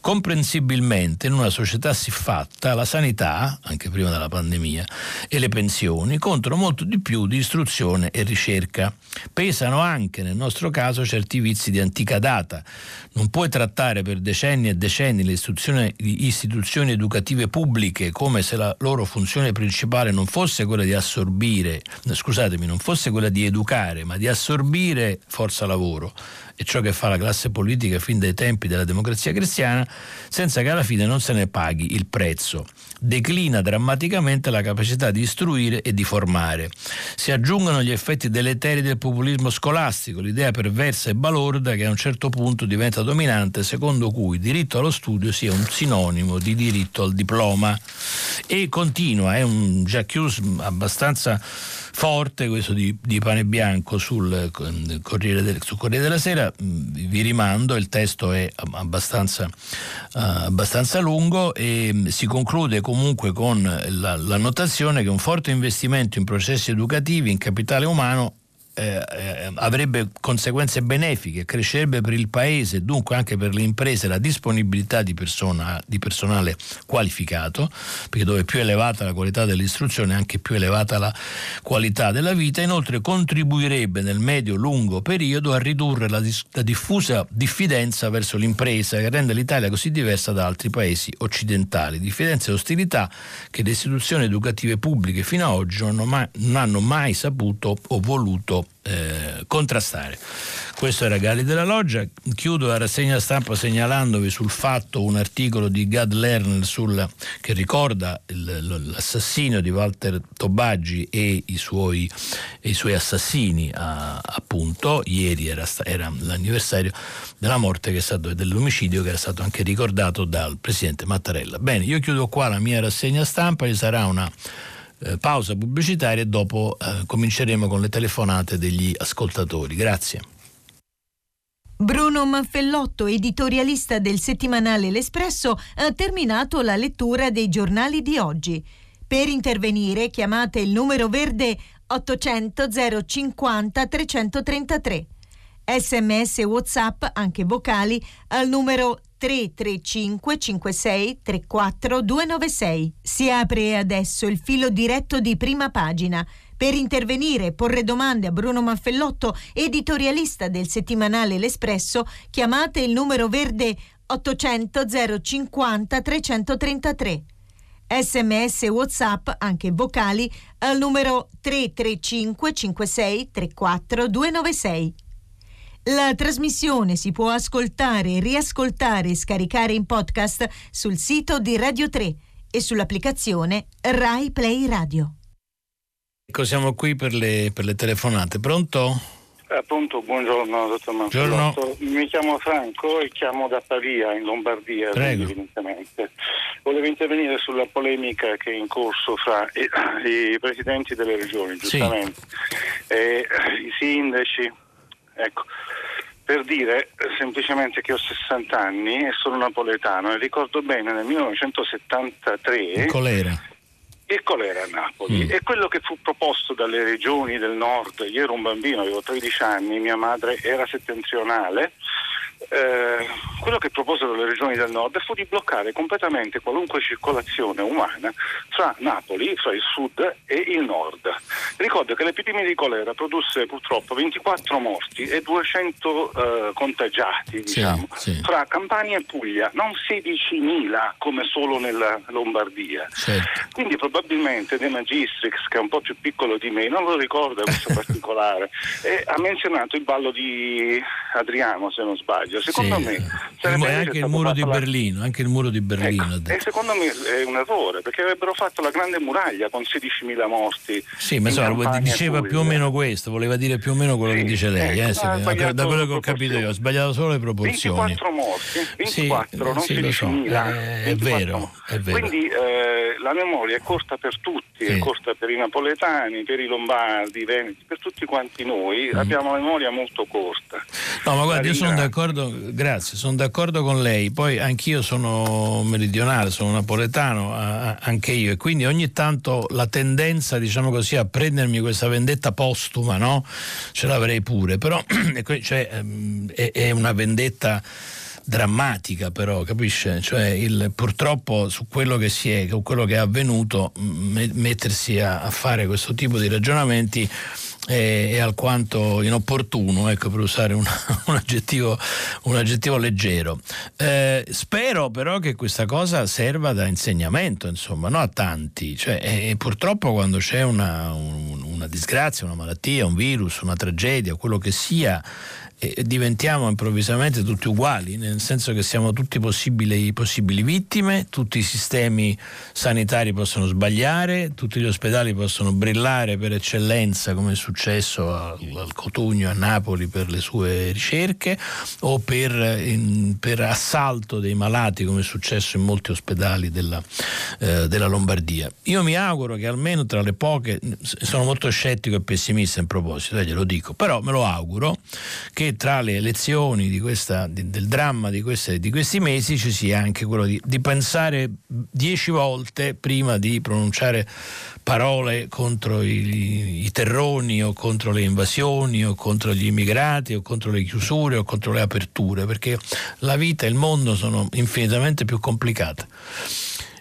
Comprensibilmente in una società siffatta la sanità, anche prima della pandemia, e le pensioni contano molto di più di istruzione e ricerca. Pesano anche nel nostro caso certi vizi di antica data. Non puoi trattare per decenni e decenni le istituzioni, istituzioni educative pubbliche come se la loro funzione principale non fosse quella di assorbire, scusatemi, non fosse quella di educare, ma di assorbire forza lavoro e ciò che fa la classe politica fin dai tempi della democrazia cristiana, senza che alla fine non se ne paghi il prezzo. Declina drammaticamente la capacità di istruire e di formare. Si aggiungono gli effetti deleteri del populismo scolastico, l'idea perversa e balorda che a un certo punto diventa dominante, secondo cui diritto allo studio sia un sinonimo di diritto al diploma. E continua, è un Jacques abbastanza forte questo di, di pane bianco sul Corriere, del, sul Corriere, della Sera, mm, vi rimando, il testo è abbastanza, uh, abbastanza lungo e mm, si conclude comunque con la, la notazione che un forte investimento in processi educativi, in capitale umano eh, eh, avrebbe conseguenze benefiche, crescerebbe per il paese e dunque anche per le imprese la disponibilità di, persona, di personale qualificato, perché dove è più elevata la qualità dell'istruzione anche più elevata la qualità della vita, inoltre contribuirebbe nel medio-lungo periodo a ridurre la, dis- la diffusa diffidenza verso l'impresa che rende l'Italia così diversa da altri paesi occidentali, diffidenza e ostilità che le istituzioni educative pubbliche fino ad oggi non mai, non hanno mai saputo o voluto eh, contrastare. Questo era Gali della Loggia. Chiudo la rassegna stampa segnalandovi sul fatto un articolo di Gad Lerner sul, che ricorda il, l'assassinio di Walter Tobaggi e i suoi, i suoi assassini. A, appunto, ieri era, era, l'anniversario della morte che è stato, dell'omicidio che era stato anche ricordato dal presidente Mattarella. Bene, io chiudo qua la mia rassegna stampa, ci sarà una eh, pausa pubblicitaria e dopo eh, cominceremo con le telefonate degli ascoltatori. Grazie. Bruno Manfellotto, editorialista del settimanale L'Espresso, ha terminato la lettura dei giornali di oggi. Per intervenire chiamate il numero verde 800 050 333. Sms WhatsApp, anche vocali, al numero 335 56 34 296. Si apre adesso il filo diretto di prima pagina. Per intervenire e porre domande a Bruno Manfellotto, editorialista del settimanale L'Espresso, chiamate il numero verde 800 050 333. Sms WhatsApp, anche vocali, al numero 335 56 34 296. La trasmissione si può ascoltare, riascoltare e scaricare in podcast sul sito di Radio 3 e sull'applicazione Rai Play Radio. Ecco, siamo qui per le, per le telefonate. Pronto? Appunto, buongiorno dottor Manfrotto. Mi chiamo Franco e chiamo da Pavia in Lombardia, evidentemente. Volevo intervenire sulla polemica che è in corso fra i, i presidenti delle regioni, giustamente, sì. e i sindaci. Ecco, per dire semplicemente che ho 60 anni e sono napoletano e ricordo bene nel 1973 il colera il colera a Napoli mm. e quello che fu proposto dalle regioni del nord, io ero un bambino, avevo 13 anni, mia madre era settentrionale eh, quello che proposero le regioni del nord fu di bloccare completamente qualunque circolazione umana fra Napoli, fra il sud e il nord. Ricordo che l'epidemia di colera produsse purtroppo 24 morti e 200 eh, contagiati diciamo, sì, sì. fra Campania e Puglia, non 16.000 come solo nella Lombardia. Certo. Quindi probabilmente De Magistrix, che è un po' più piccolo di me, non lo ricorda questo particolare, e ha menzionato il ballo di Adriano, se non sbaglio Biagio. Secondo sì. me e anche il muro di Berlino, anche il muro di Berlino. Ecco, e secondo me è un errore, perché avrebbero fatto la grande muraglia con 16.000 morti. Sì, ma insomma, diceva più o meno questo, voleva dire più o meno quello sì, che dice lei, ecco, eh, da quello che ho capito io, ho sbagliato solo le proporzioni. 24 morti, 24, non sì, 16.000. Eh, è, vero, è vero. Quindi eh, la memoria è corta per tutti, è corta per i napoletani, per i lombardi, i veneti, per tutti quanti noi, mm. abbiamo una memoria molto corta. No, ma guarda, io sono d'accordo grazie, sono d'accordo con lei. Poi anch'io sono meridionale, sono napoletano, anche io, e quindi ogni tanto la tendenza, diciamo così, a prendermi questa vendetta postuma, no? Ce l'avrei pure, però cioè, ehm, è, una vendetta drammatica però, capisce? Cioè il, purtroppo su quello che si è, quello che è avvenuto, mettersi a, a fare questo tipo di ragionamenti è, è alquanto inopportuno, ecco, per usare un, un, aggettivo, un aggettivo, leggero. Eh, spero però che questa cosa serva da insegnamento, insomma, no a tanti. Cioè, e, purtroppo quando c'è una, un, una disgrazia, una malattia, un virus, una tragedia, quello che sia, e diventiamo improvvisamente tutti uguali, nel senso che siamo tutti possibili, possibili, vittime, tutti i sistemi sanitari possono sbagliare, tutti gli ospedali possono brillare per eccellenza come è successo al, al Cotugno a Napoli per le sue ricerche o per, in, per, assalto dei malati come è successo in molti ospedali della, eh, della Lombardia. Io mi auguro che almeno tra le poche, sono molto scettico e pessimista in proposito, eh, glielo dico, però me lo auguro che tra le lezioni questa, del dramma di, queste, di, questi mesi ci sia anche quello di, di pensare dieci volte prima di pronunciare parole contro i, i, terroni o contro le invasioni o contro gli immigrati o contro le chiusure o contro le aperture, perché la vita e il mondo sono infinitamente più complicate.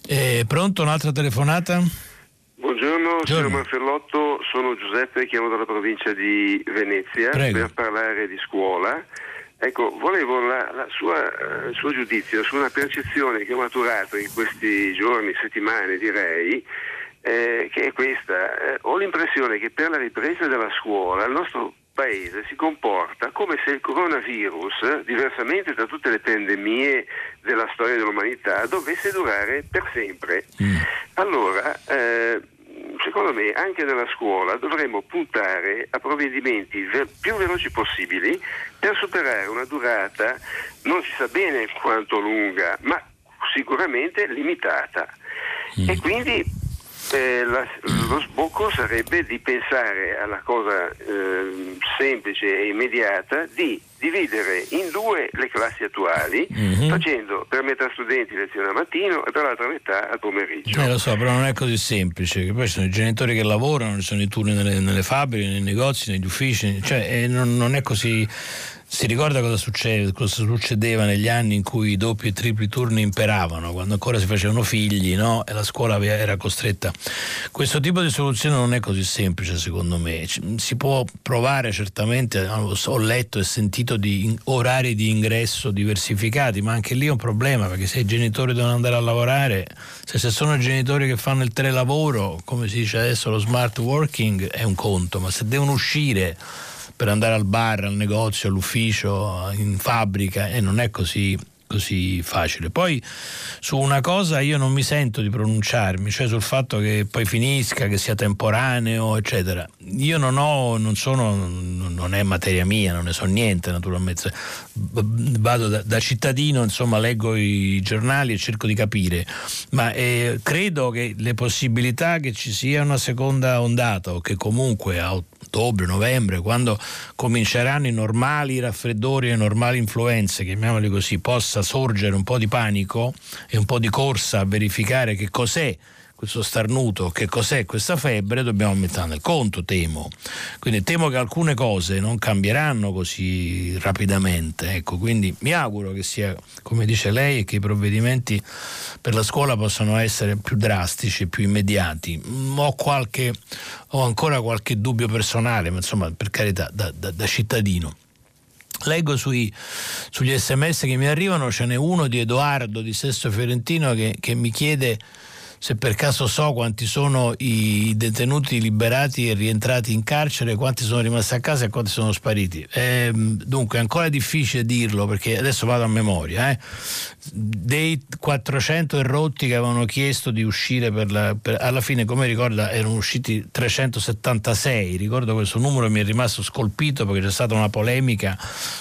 Eh, pronto un'altra telefonata? Buongiorno, signor Manfellotto, sono Giuseppe, chiamo dalla provincia di Venezia Prego. per parlare di scuola. Ecco, volevo la, la sua, uh, il suo giudizio su una percezione che ho maturato in questi giorni, settimane direi, eh, che è questa. Eh, ho l'impressione che per la ripresa della scuola il nostro paese si comporta come se il coronavirus, diversamente da tutte le pandemie della storia dell'umanità, dovesse durare per sempre. Mm. Allora, eh, secondo me anche nella scuola dovremmo puntare a provvedimenti ver- più veloci possibili per superare una durata non si sa bene quanto lunga, ma sicuramente limitata. Mm. E quindi eh, la, lo sbocco sarebbe di pensare alla cosa eh, semplice e immediata di dividere in due le classi attuali mm-hmm. facendo per metà studenti lezione al mattino e per l'altra metà al pomeriggio. Eh, lo so, però non è così semplice, che poi ci sono i genitori che lavorano, ci sono i turni nelle, nelle fabbriche, nei negozi, negli uffici, cioè eh, non, non è così si ricorda cosa, succede, cosa, succedeva negli anni in cui i doppi e tripli turni imperavano, quando ancora si facevano figli no? e la scuola era costretta. Questo tipo di soluzione non è così semplice secondo me. Si può provare certamente, ho letto e sentito di orari di ingresso diversificati, ma anche lì è un problema perché se i genitori devono andare a lavorare, se, se sono genitori che fanno il telelavoro, come si dice adesso lo smart working, è un conto, ma se devono uscire per andare al bar, al negozio, all'ufficio, in fabbrica e non è così così facile. Poi su una cosa io non mi sento di pronunciarmi, cioè sul fatto che poi finisca, che sia temporaneo, eccetera. Io non ho, non sono, non è materia mia, non ne so niente naturalmente. Vado da, da cittadino, insomma, leggo i giornali e cerco di capire, ma eh, credo che le possibilità che ci sia una seconda ondata o che comunque a ottobre, novembre, quando cominceranno i normali raffreddori e normali influenze, chiamiamoli così, possa sorgere un po' di panico e un po' di corsa a verificare che cos'è questo starnuto, che cos'è questa febbre, dobbiamo mettere nel conto, temo. Quindi temo che alcune cose non cambieranno così rapidamente. Ecco, quindi mi auguro che sia, come dice lei, e che i provvedimenti per la scuola possano essere più drastici, più immediati. Mm, ho, qualche, ho ancora qualche dubbio personale, ma insomma, per carità, da, da, da cittadino. Leggo sui, sugli sms che mi arrivano, ce n'è uno di Edoardo di Sesto Fiorentino che, che mi chiede se per caso so quanti sono i detenuti liberati e rientrati in carcere, quanti sono rimasti a casa e quanti sono spariti. Eh, dunque è ancora difficile dirlo perché adesso vado a memoria. Eh. Dei 400 errotti che avevano chiesto di uscire per la, per, alla fine, come ricorda, erano usciti 376. Ricordo questo numero mi è rimasto scolpito perché c'è stata una polemica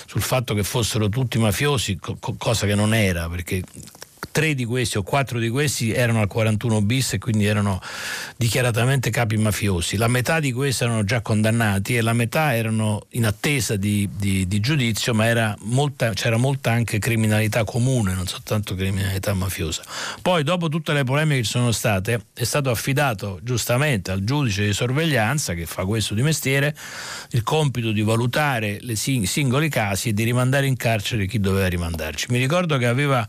sul fatto che fossero tutti mafiosi, co- cosa che non era, perché tre di questi o quattro di questi erano al 41 bis e quindi erano dichiaratamente capi mafiosi. La metà di questi erano già condannati e la metà erano in attesa di, di, di giudizio, ma era molta, c'era molta anche criminalità comune, non soltanto criminalità mafiosa. Poi, dopo tutte le polemiche che ci sono state, è stato affidato giustamente al giudice di sorveglianza, che fa questo di mestiere, il compito di valutare i singoli casi e di rimandare in carcere chi doveva rimandarci. Mi ricordo che aveva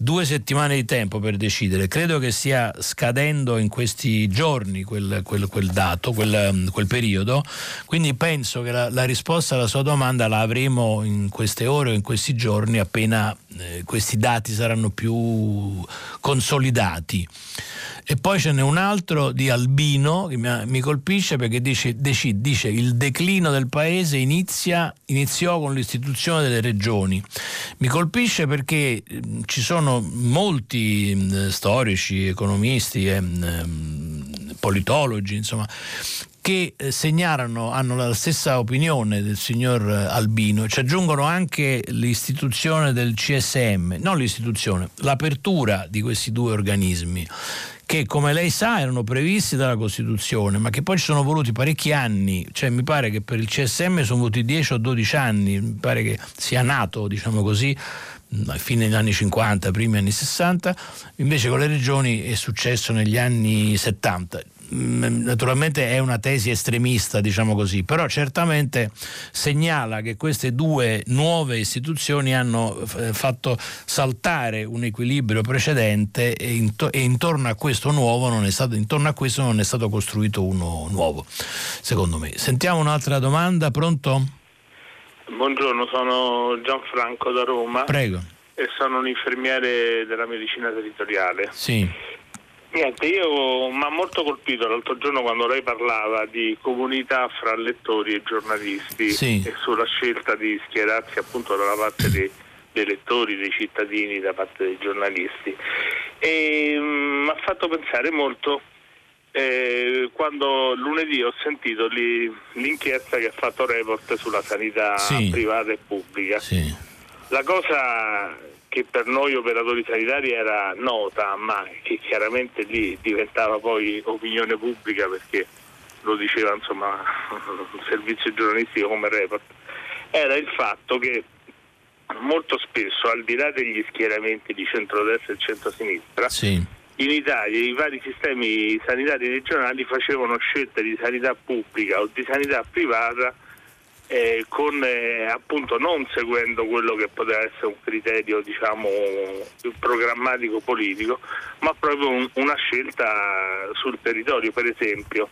due settimane di tempo per decidere. Credo che stia scadendo in questi giorni quel, quel, quel dato, quel, quel, periodo. Quindi penso che la, la, risposta alla sua domanda la avremo in queste ore o in questi giorni appena eh, questi dati saranno più consolidati. E poi ce n'è un altro di Albino che mi, colpisce perché dice, dice, il declino del paese inizia, iniziò con l'istituzione delle regioni. Mi colpisce perché ci sono molti storici, economisti politologi, insomma, che eh, segnalano, hanno la stessa opinione del signor Albino, ci aggiungono anche l'istituzione del CSM, non l'istituzione, l'apertura di questi due organismi che come lei sa erano previsti dalla Costituzione, ma che poi ci sono voluti parecchi anni, cioè mi pare che per il CSM sono voluti 10 o 12 anni, mi pare che sia nato, diciamo così, fine degli anni 50, primi anni 60, invece con le regioni è successo negli anni 70. Mm, naturalmente è una tesi estremista, diciamo così, però certamente segnala che queste due nuove istituzioni hanno eh, fatto saltare un equilibrio precedente e, intorno a questo nuovo non è stato, intorno a questo non è stato costruito uno nuovo, secondo me. Sentiamo un'altra domanda, pronto? Buongiorno, sono Gianfranco da Roma. Prego. E sono un infermiere della medicina territoriale. Sì Niente, io mi ha molto colpito l'altro giorno quando lei parlava di comunità fra lettori e giornalisti sì. e sulla scelta di schierarsi appunto dalla parte dei, dei lettori, dei cittadini, da parte dei giornalisti. E mi mm, ha fatto pensare molto eh, quando lunedì ho sentito li, l'inchiesta che ha fatto Report sulla sanità sì. privata e pubblica. Sì. La cosa che per noi operatori sanitari era nota, ma che chiaramente lì diventava poi opinione pubblica perché lo diceva insomma un servizio giornalistico come Report, era il fatto che molto spesso, al di là degli schieramenti di centrodestra e centrosinistra, sì. in Italia i vari sistemi sanitari regionali facevano scelte di sanità pubblica o di sanità privata eh, con eh, appunto non seguendo quello che poteva essere un criterio diciamo programmatico politico, ma proprio un, una scelta sul territorio, per esempio.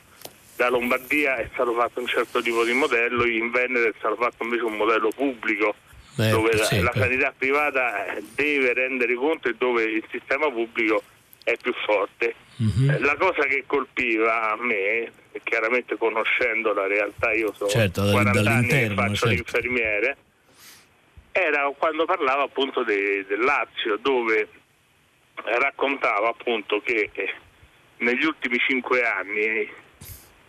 Da Lombardia è stato fatto un certo tipo di modello, in Veneto è stato fatto invece un modello pubblico Eh, dove la, la sanità privata deve rendere conto e dove il sistema pubblico è più forte. Mhm. Eh, La cosa che colpiva a me, e chiaramente conoscendo la realtà, io sono Certo, dal- 40 anni dall'interno, faccio certo. l'infermiere, era quando parlava appunto de- del Lazio, dove raccontava appunto che eh, negli ultimi cinque anni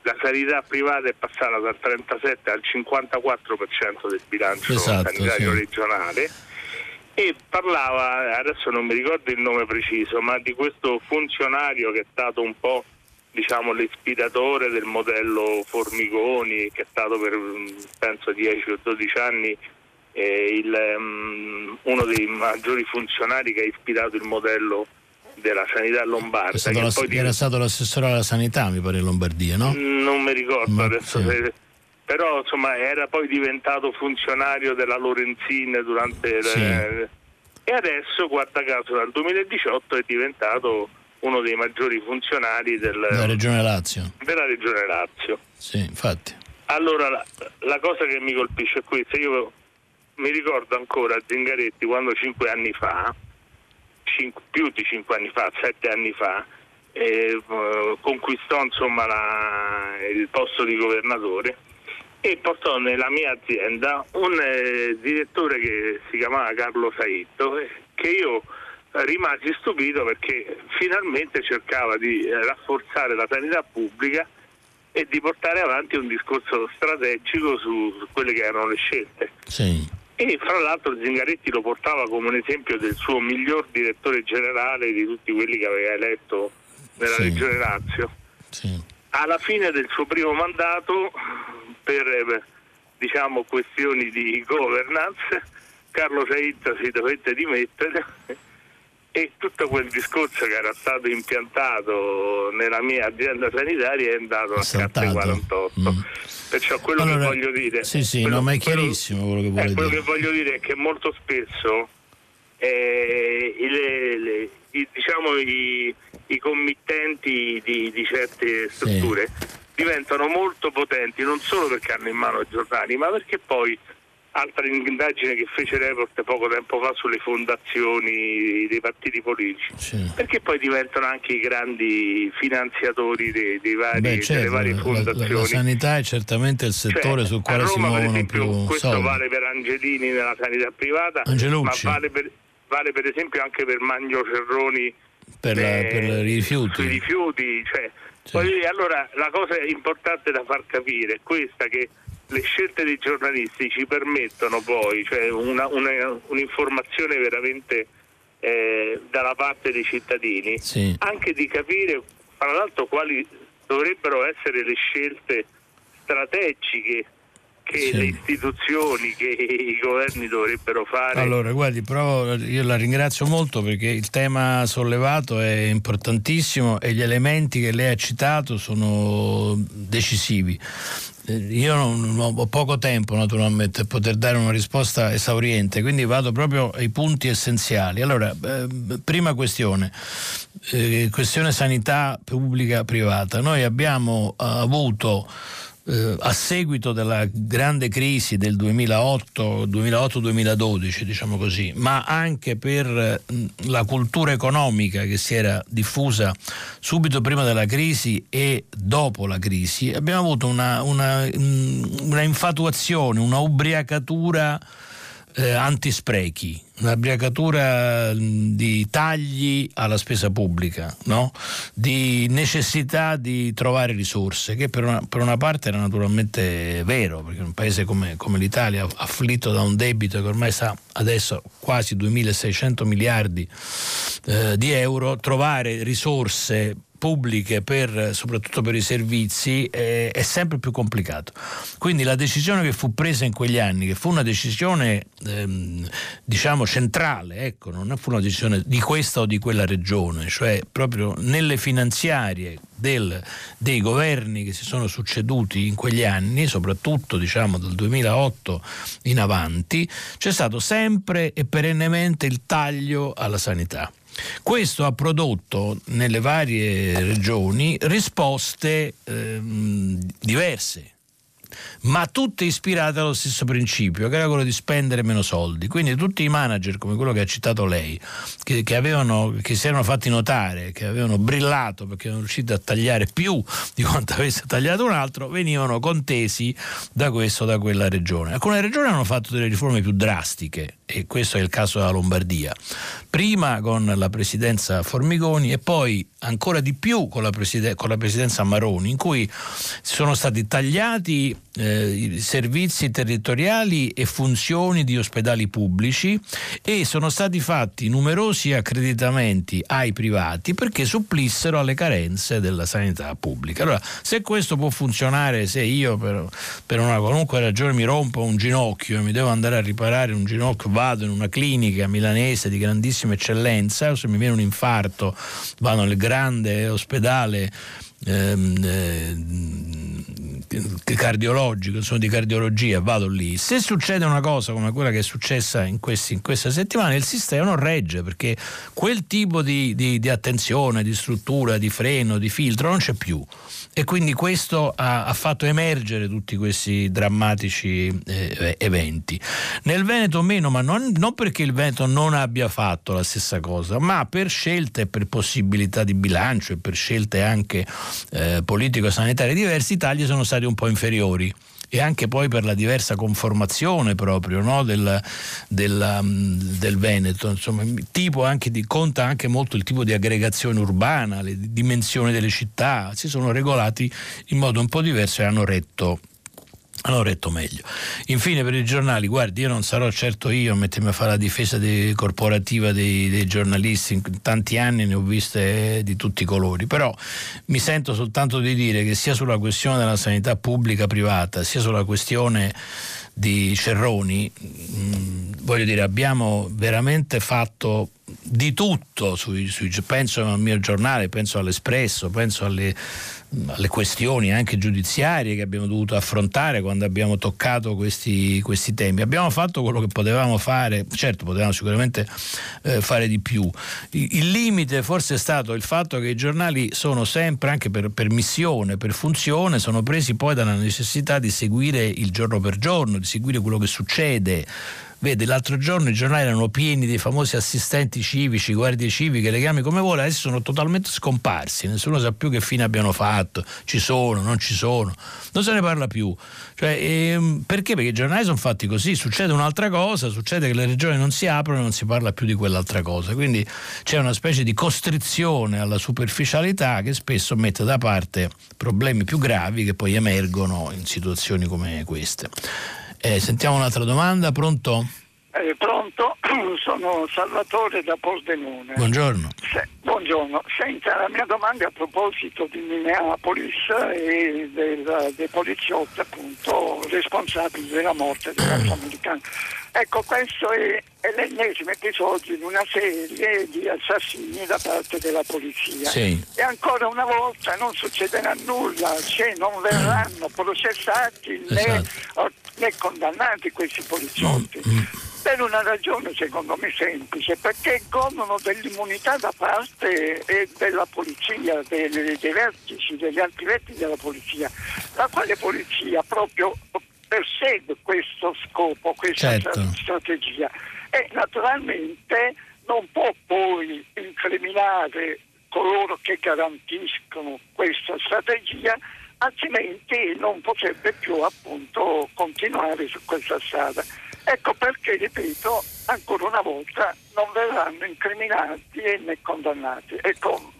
la sanità privata è passata dal 37 al 54% del bilancio Esatto, sanitario sì. regionale e parlava, adesso non mi ricordo il nome preciso, ma di questo funzionario che è stato un po' diciamo l'ispiratore del modello Formigoni, che è stato per mm, penso 10 o 12 anni eh, il, mm, uno dei maggiori funzionari che ha ispirato il modello della sanità lombarda. stato l'ass- poi di- era stato l'assessore alla sanità, mi pare, in Lombardia, no? non mi ricordo Ma- adesso sì. se- però insomma era poi diventato funzionario della Lorenzin durante Sì. le- e adesso guarda caso dal 2018 è diventato uno dei maggiori funzionari del- Della Regione Lazio. della regione Lazio. Sì, infatti. Allora la, la cosa che mi colpisce è questa, io mi ricordo ancora Zingaretti quando cinque anni fa, cinque- più di cinque anni fa, sette anni fa, eh, conquistò insomma la- il posto di governatore e portò nella mia azienda un eh, direttore che si chiamava Carlo Saitto eh, che io rimasi stupito perché finalmente cercava di eh, rafforzare la sanità pubblica e di portare avanti un discorso strategico su, su quelle che erano le scelte. Sì. E fra l'altro Zingaretti lo portava come un esempio del suo miglior direttore generale di tutti quelli che aveva eletto nella Sì. regione Lazio. Sì. Alla fine del suo primo mandato, per eh, diciamo, questioni di governance, Carlo Saitta si dovette dimettere e tutto quel discorso che era stato impiantato nella mia azienda sanitaria è andato a carte 48. Mm. Perciò quello Allora, che voglio dire sì, sì, quello- no, ma è chiarissimo quello che vuole eh, quello che voglio dire è che molto spesso eh, i- le- le- i, diciamo, i, i committenti di, di certe strutture diventano molto potenti non solo perché hanno in mano i giornali, ma perché poi altra indagine che fece Report poco tempo fa sulle fondazioni dei partiti politici, Sì. perché poi diventano anche i grandi finanziatori dei, dei vari, Beh, delle certo, varie la, la- fondazioni. la sanità è certamente il settore Cioè, sul quale si Roma, per muovono esempio, più questo soldi. vale per Angelini nella sanità privata, Angelucci. ma vale per, vale per esempio anche per Magno Cerroni Per, la- eh, per i rifiuti. sui rifiuti. Cioè, dire, allora la cosa importante da far capire è questa che le scelte dei giornalisti ci permettono poi, cioè una- una- un'informazione veramente eh, dalla parte dei cittadini, Sì. anche di capire fra l'altro quali dovrebbero essere le scelte strategiche che Sì. le istituzioni, che i governi dovrebbero fare. Allora, guardi, provo, io la ringrazio molto perché il tema sollevato è importantissimo e gli elementi che lei ha citato sono decisivi. Eh, Io non, ho poco tempo naturalmente per poter dare una risposta esauriente, quindi vado proprio ai punti essenziali. Allora, eh, prima questione, eh, questione sanità pubblica privata. Noi abbiamo avuto eh, a seguito della grande crisi del 2008, 2008-2012, diciamo così, ma anche per la cultura economica che si era diffusa subito prima della crisi e dopo la crisi, abbiamo avuto una, una, una infatuazione, una ubriacatura eh, antisprechi, un'abbriacatura di tagli alla spesa pubblica, no? di necessità di trovare risorse, che per una, per una, parte era naturalmente vero, perché un paese come, come l'Italia, afflitto da un debito che ormai sta adesso quasi 2.600 miliardi eh, di euro, trovare risorse pubbliche per, soprattutto per i servizi è, è, sempre più complicato. Quindi la decisione che fu presa in quegli anni, che fu una decisione ehm, diciamo centrale, ecco, non fu una decisione di questa o di quella regione, cioè proprio nelle finanziarie del, dei governi che si sono succeduti in quegli anni, soprattutto diciamo dal 2008 in avanti, c'è stato sempre e perennemente il taglio alla sanità. Questo ha prodotto nelle varie regioni risposte ehm, diverse ma tutte ispirate allo stesso principio, che era quello di spendere meno soldi. Quindi tutti i manager, come quello che ha citato lei, che, che, avevano, che si erano fatti notare, che avevano brillato perché erano riusciti a tagliare più di quanto avesse tagliato un altro, venivano contesi da questo o da quella regione. Alcune regioni hanno fatto delle riforme più drastiche, e questo è il caso della Lombardia. Prima con la presidenza Formigoni e poi ancora di più con la, presiden- con la presidenza Maroni, in cui sono stati tagliati eh, servizi territoriali e funzioni di ospedali pubblici e sono stati fatti numerosi accreditamenti ai privati perché supplissero alle carenze della sanità pubblica. Allora, se questo può funzionare, se io per, per una qualunque ragione mi rompo un ginocchio e mi devo andare a riparare un ginocchio, vado in una clinica milanese di grandissima eccellenza, o se mi viene un infarto, vado nel grande ospedale Ehm, eh, cardiologico, sono di cardiologia, vado lì. Se succede una cosa come quella che è successa in, questi, in questa settimana, il sistema non regge perché quel tipo di, di, di, attenzione, di struttura, di freno, di filtro non c'è più. E quindi questo ha, ha fatto emergere tutti questi drammatici eh, eventi. Nel Veneto meno, ma non, non perché il Veneto non abbia fatto la stessa cosa, ma per scelte e per possibilità di bilancio e per scelte anche eh, politico-sanitarie diversi, i tagli sono stati un po' inferiori e anche poi per la diversa conformazione proprio no, del, del, um, del, Veneto. Insomma, anche di, conta anche molto il tipo di aggregazione urbana, le dimensioni delle città, si sono regolati in modo un po' diverso e hanno retto hanno retto meglio. Infine per i giornali, guardi, io non sarò certo io a mettermi a fare la difesa dei, corporativa dei, dei, giornalisti, in tanti anni ne ho viste di tutti i colori, però mi sento soltanto di dire che sia sulla questione della sanità pubblica privata, sia sulla questione di Cerroni, mh, mm, voglio dire, abbiamo veramente fatto di tutto, sui, sui, penso al mio giornale, penso all'Espresso, penso alle alle questioni anche giudiziarie che abbiamo dovuto affrontare quando abbiamo toccato questi, questi temi. Abbiamo fatto quello che potevamo fare, certo potevamo sicuramente eh, fare di più. Il, il, limite forse è stato il fatto che i giornali sono sempre, anche per, per missione, per funzione, sono presi poi dalla necessità di seguire il giorno per giorno, di seguire quello che succede Vede, l'altro giorno i giornali erano pieni dei famosi assistenti civici, guardie civiche, le chiami come vuole, adesso sono totalmente scomparsi, nessuno sa più che fine abbiano fatto, ci sono, non ci sono, non se ne parla più. Cioè, ehm, perché? Perché i giornali sono fatti così, succede un'altra cosa, succede che le regioni non si aprono e non si parla più di quell'altra cosa, quindi c'è una specie di costrizione alla superficialità che spesso mette da parte problemi più gravi che poi emergono in situazioni come queste. Eh, sentiamo un'altra domanda, pronto? Eh, pronto, sono Salvatore da Pordenone. Buongiorno. Se, buongiorno. Senta, la mia domanda è a proposito di Minneapolis e del, dei poliziotti appunto responsabili della morte dell'afroamericano. Ecco, questo è, è, l'ennesimo episodio di una serie di assassini da parte della polizia. Sì. E ancora una volta non succederà nulla se non verranno processati esatto. Né, condannati questi poliziotti. Mm. mm per una ragione secondo me semplice, perché godono dell'immunità da parte della polizia, dei, dei vertici, degli alti vertici della polizia. la quale polizia proprio persegue questo scopo, questa certo. strategia e naturalmente non può poi incriminare coloro che garantiscono questa strategia altrimenti non potrebbe più appunto continuare su questa strada. Ecco perché, ripeto, ancora una volta non verranno incriminati né condannati. Ecco,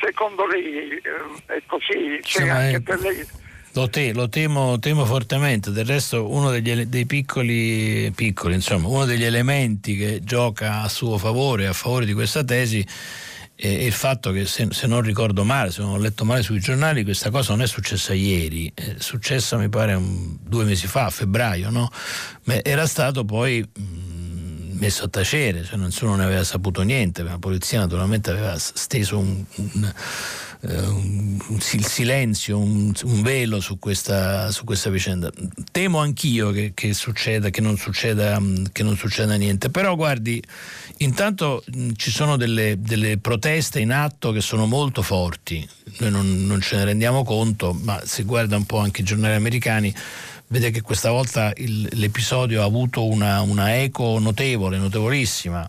secondo lei eh, è così, c'è sì, anche per lei. Lo, te, lo temo, temo, fortemente, del resto uno degli, dei piccoli, piccoli, insomma, uno degli elementi che gioca a suo favore, a favore di questa tesi, è il fatto che se, se, non ricordo male, se non ho letto male sui giornali, questa cosa non è successa ieri, è successa mi pare un, due mesi fa, a febbraio, no? Ma era stato poi mh, messo a tacere, cioè nessuno ne aveva saputo niente, la polizia naturalmente aveva steso un, un un, un silenzio, un, un velo su questa, su questa, vicenda. Temo anch'io che, che, succeda, che, non succeda, che non succeda niente, però guardi, intanto mh, ci sono delle, delle, proteste in atto che sono molto forti, noi non, non ce ne rendiamo conto, ma se guarda un po' anche i giornali americani vede che questa volta il, l'episodio ha avuto una, una eco notevole, notevolissima.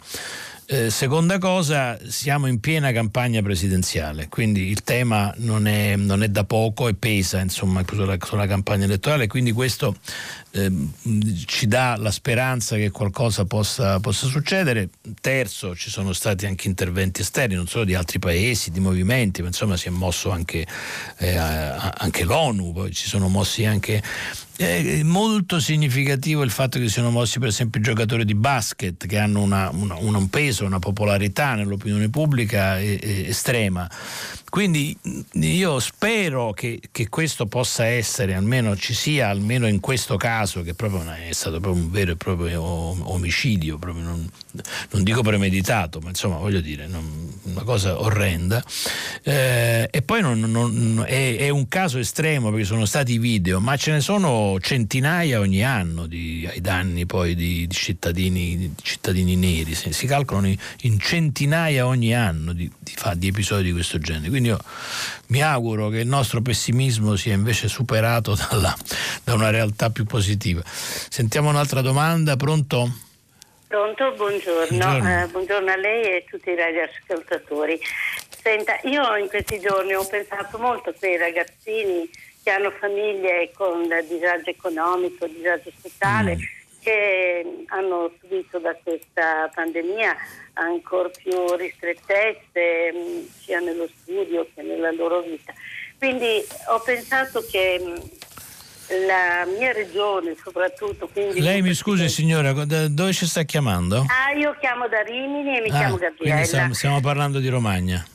Eh, seconda cosa, siamo in piena campagna presidenziale, quindi il tema non è, non è da poco e pesa insomma, sulla, sulla, campagna elettorale, quindi questo eh, ci dà la speranza che qualcosa possa, possa, succedere. Terzo, ci sono stati anche interventi esterni, non solo di altri paesi, di movimenti, ma insomma si è mosso anche, eh, anche l'ONU, poi ci sono mossi anche è molto significativo il fatto che siano mossi per esempio i giocatori di basket che hanno una, una, un peso, una popolarità nell'opinione pubblica estrema. Quindi io spero che, che, questo possa essere, almeno ci sia, almeno in questo caso, che proprio è stato proprio un vero e proprio omicidio, proprio non, non, dico premeditato, ma insomma voglio dire, non, una cosa orrenda. Eh, e poi non, è, è, un caso estremo perché sono stati video, ma ce ne sono centinaia ogni anno di, ai danni poi di, di, cittadini, di cittadini, neri, si, si calcolano in, in, centinaia ogni anno di, di episodi di questo genere. Quindi io mi auguro che il nostro pessimismo sia invece superato dalla, da una realtà più positiva. Sentiamo un'altra domanda, pronto? Pronto, buongiorno. Buongiorno. Eh, buongiorno a lei e a tutti i radioascoltatori. Senta, io in questi giorni ho pensato molto a quei ragazzini che hanno famiglie con disagio economico, disagio sociale, mm. che hanno subito da questa pandemia ancora più ristrettezze mm, sia nello studio che nella loro vita. Quindi ho pensato che mm, la mia regione soprattutto. Lei mi scusi signora, da dove ci sta chiamando? Ah, io chiamo da Rimini e mi ah, chiamo Gabriella. Stiamo, stiamo, parlando di Romagna.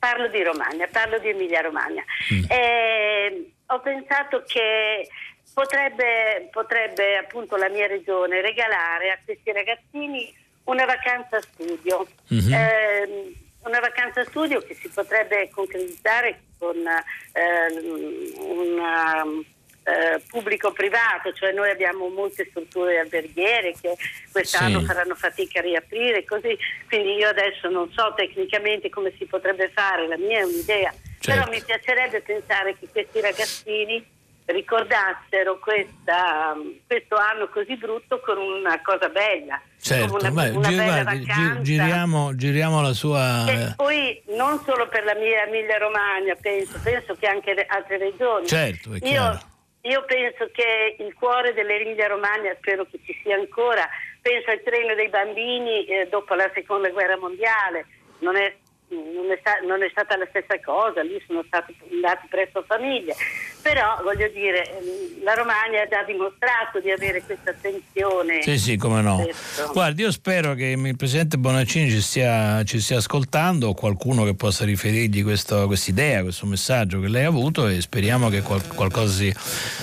Parlo di Romagna, parlo di Emilia Romagna. Mm. Eh, ho pensato che potrebbe, potrebbe appunto la mia regione regalare a questi ragazzini una vacanza studio. Mm-hmm. Eh, una vacanza studio che si potrebbe concretizzare con eh, una eh, pubblico-privato, cioè noi abbiamo molte strutture alberghiere che quest'anno sì. faranno fatica a riaprire, così. quindi io adesso non so tecnicamente come si potrebbe fare, la mia è un'idea, certo. però mi piacerebbe pensare che questi ragazzini ricordassero questa, questo anno così brutto con una cosa bella. Certo, una, beh, una guardi, gi- giriamo, giriamo, la sua... E poi non solo per la mia Emilia Romagna, penso, penso che anche le altre regioni. Certo, è io, io penso che il cuore dell'Emilia Romagna, spero che ci sia ancora, penso al treno dei bambini eh, dopo la seconda guerra mondiale, non è non è, sta- non è, stata la stessa cosa, lì sono stati andati presso famiglie, però voglio dire, la Romagna ha già dimostrato di avere questa attenzione. Sì, sì, come no. Guardi, io spero che il Presidente Bonaccini ci stia, ci stia ascoltando o qualcuno che possa riferirgli questa idea, questo messaggio che lei ha avuto e speriamo che qual- qualcosa si,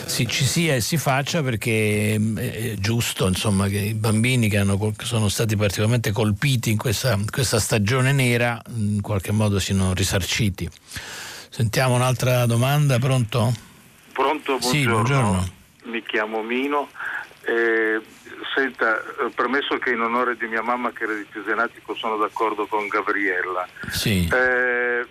si, ci sia e si faccia perché mm, è giusto insomma, che i bambini che, hanno, che sono stati particolarmente colpiti in questa, questa stagione nera mm, in qualche modo siano risarciti. Sentiamo un'altra domanda, pronto? Pronto, buongiorno. Sì, buongiorno. Mi chiamo Mino. Eh, senta, eh, premesso che in onore di mia mamma che era di Cesenatico sono d'accordo con Gabriella. Sì. Eh,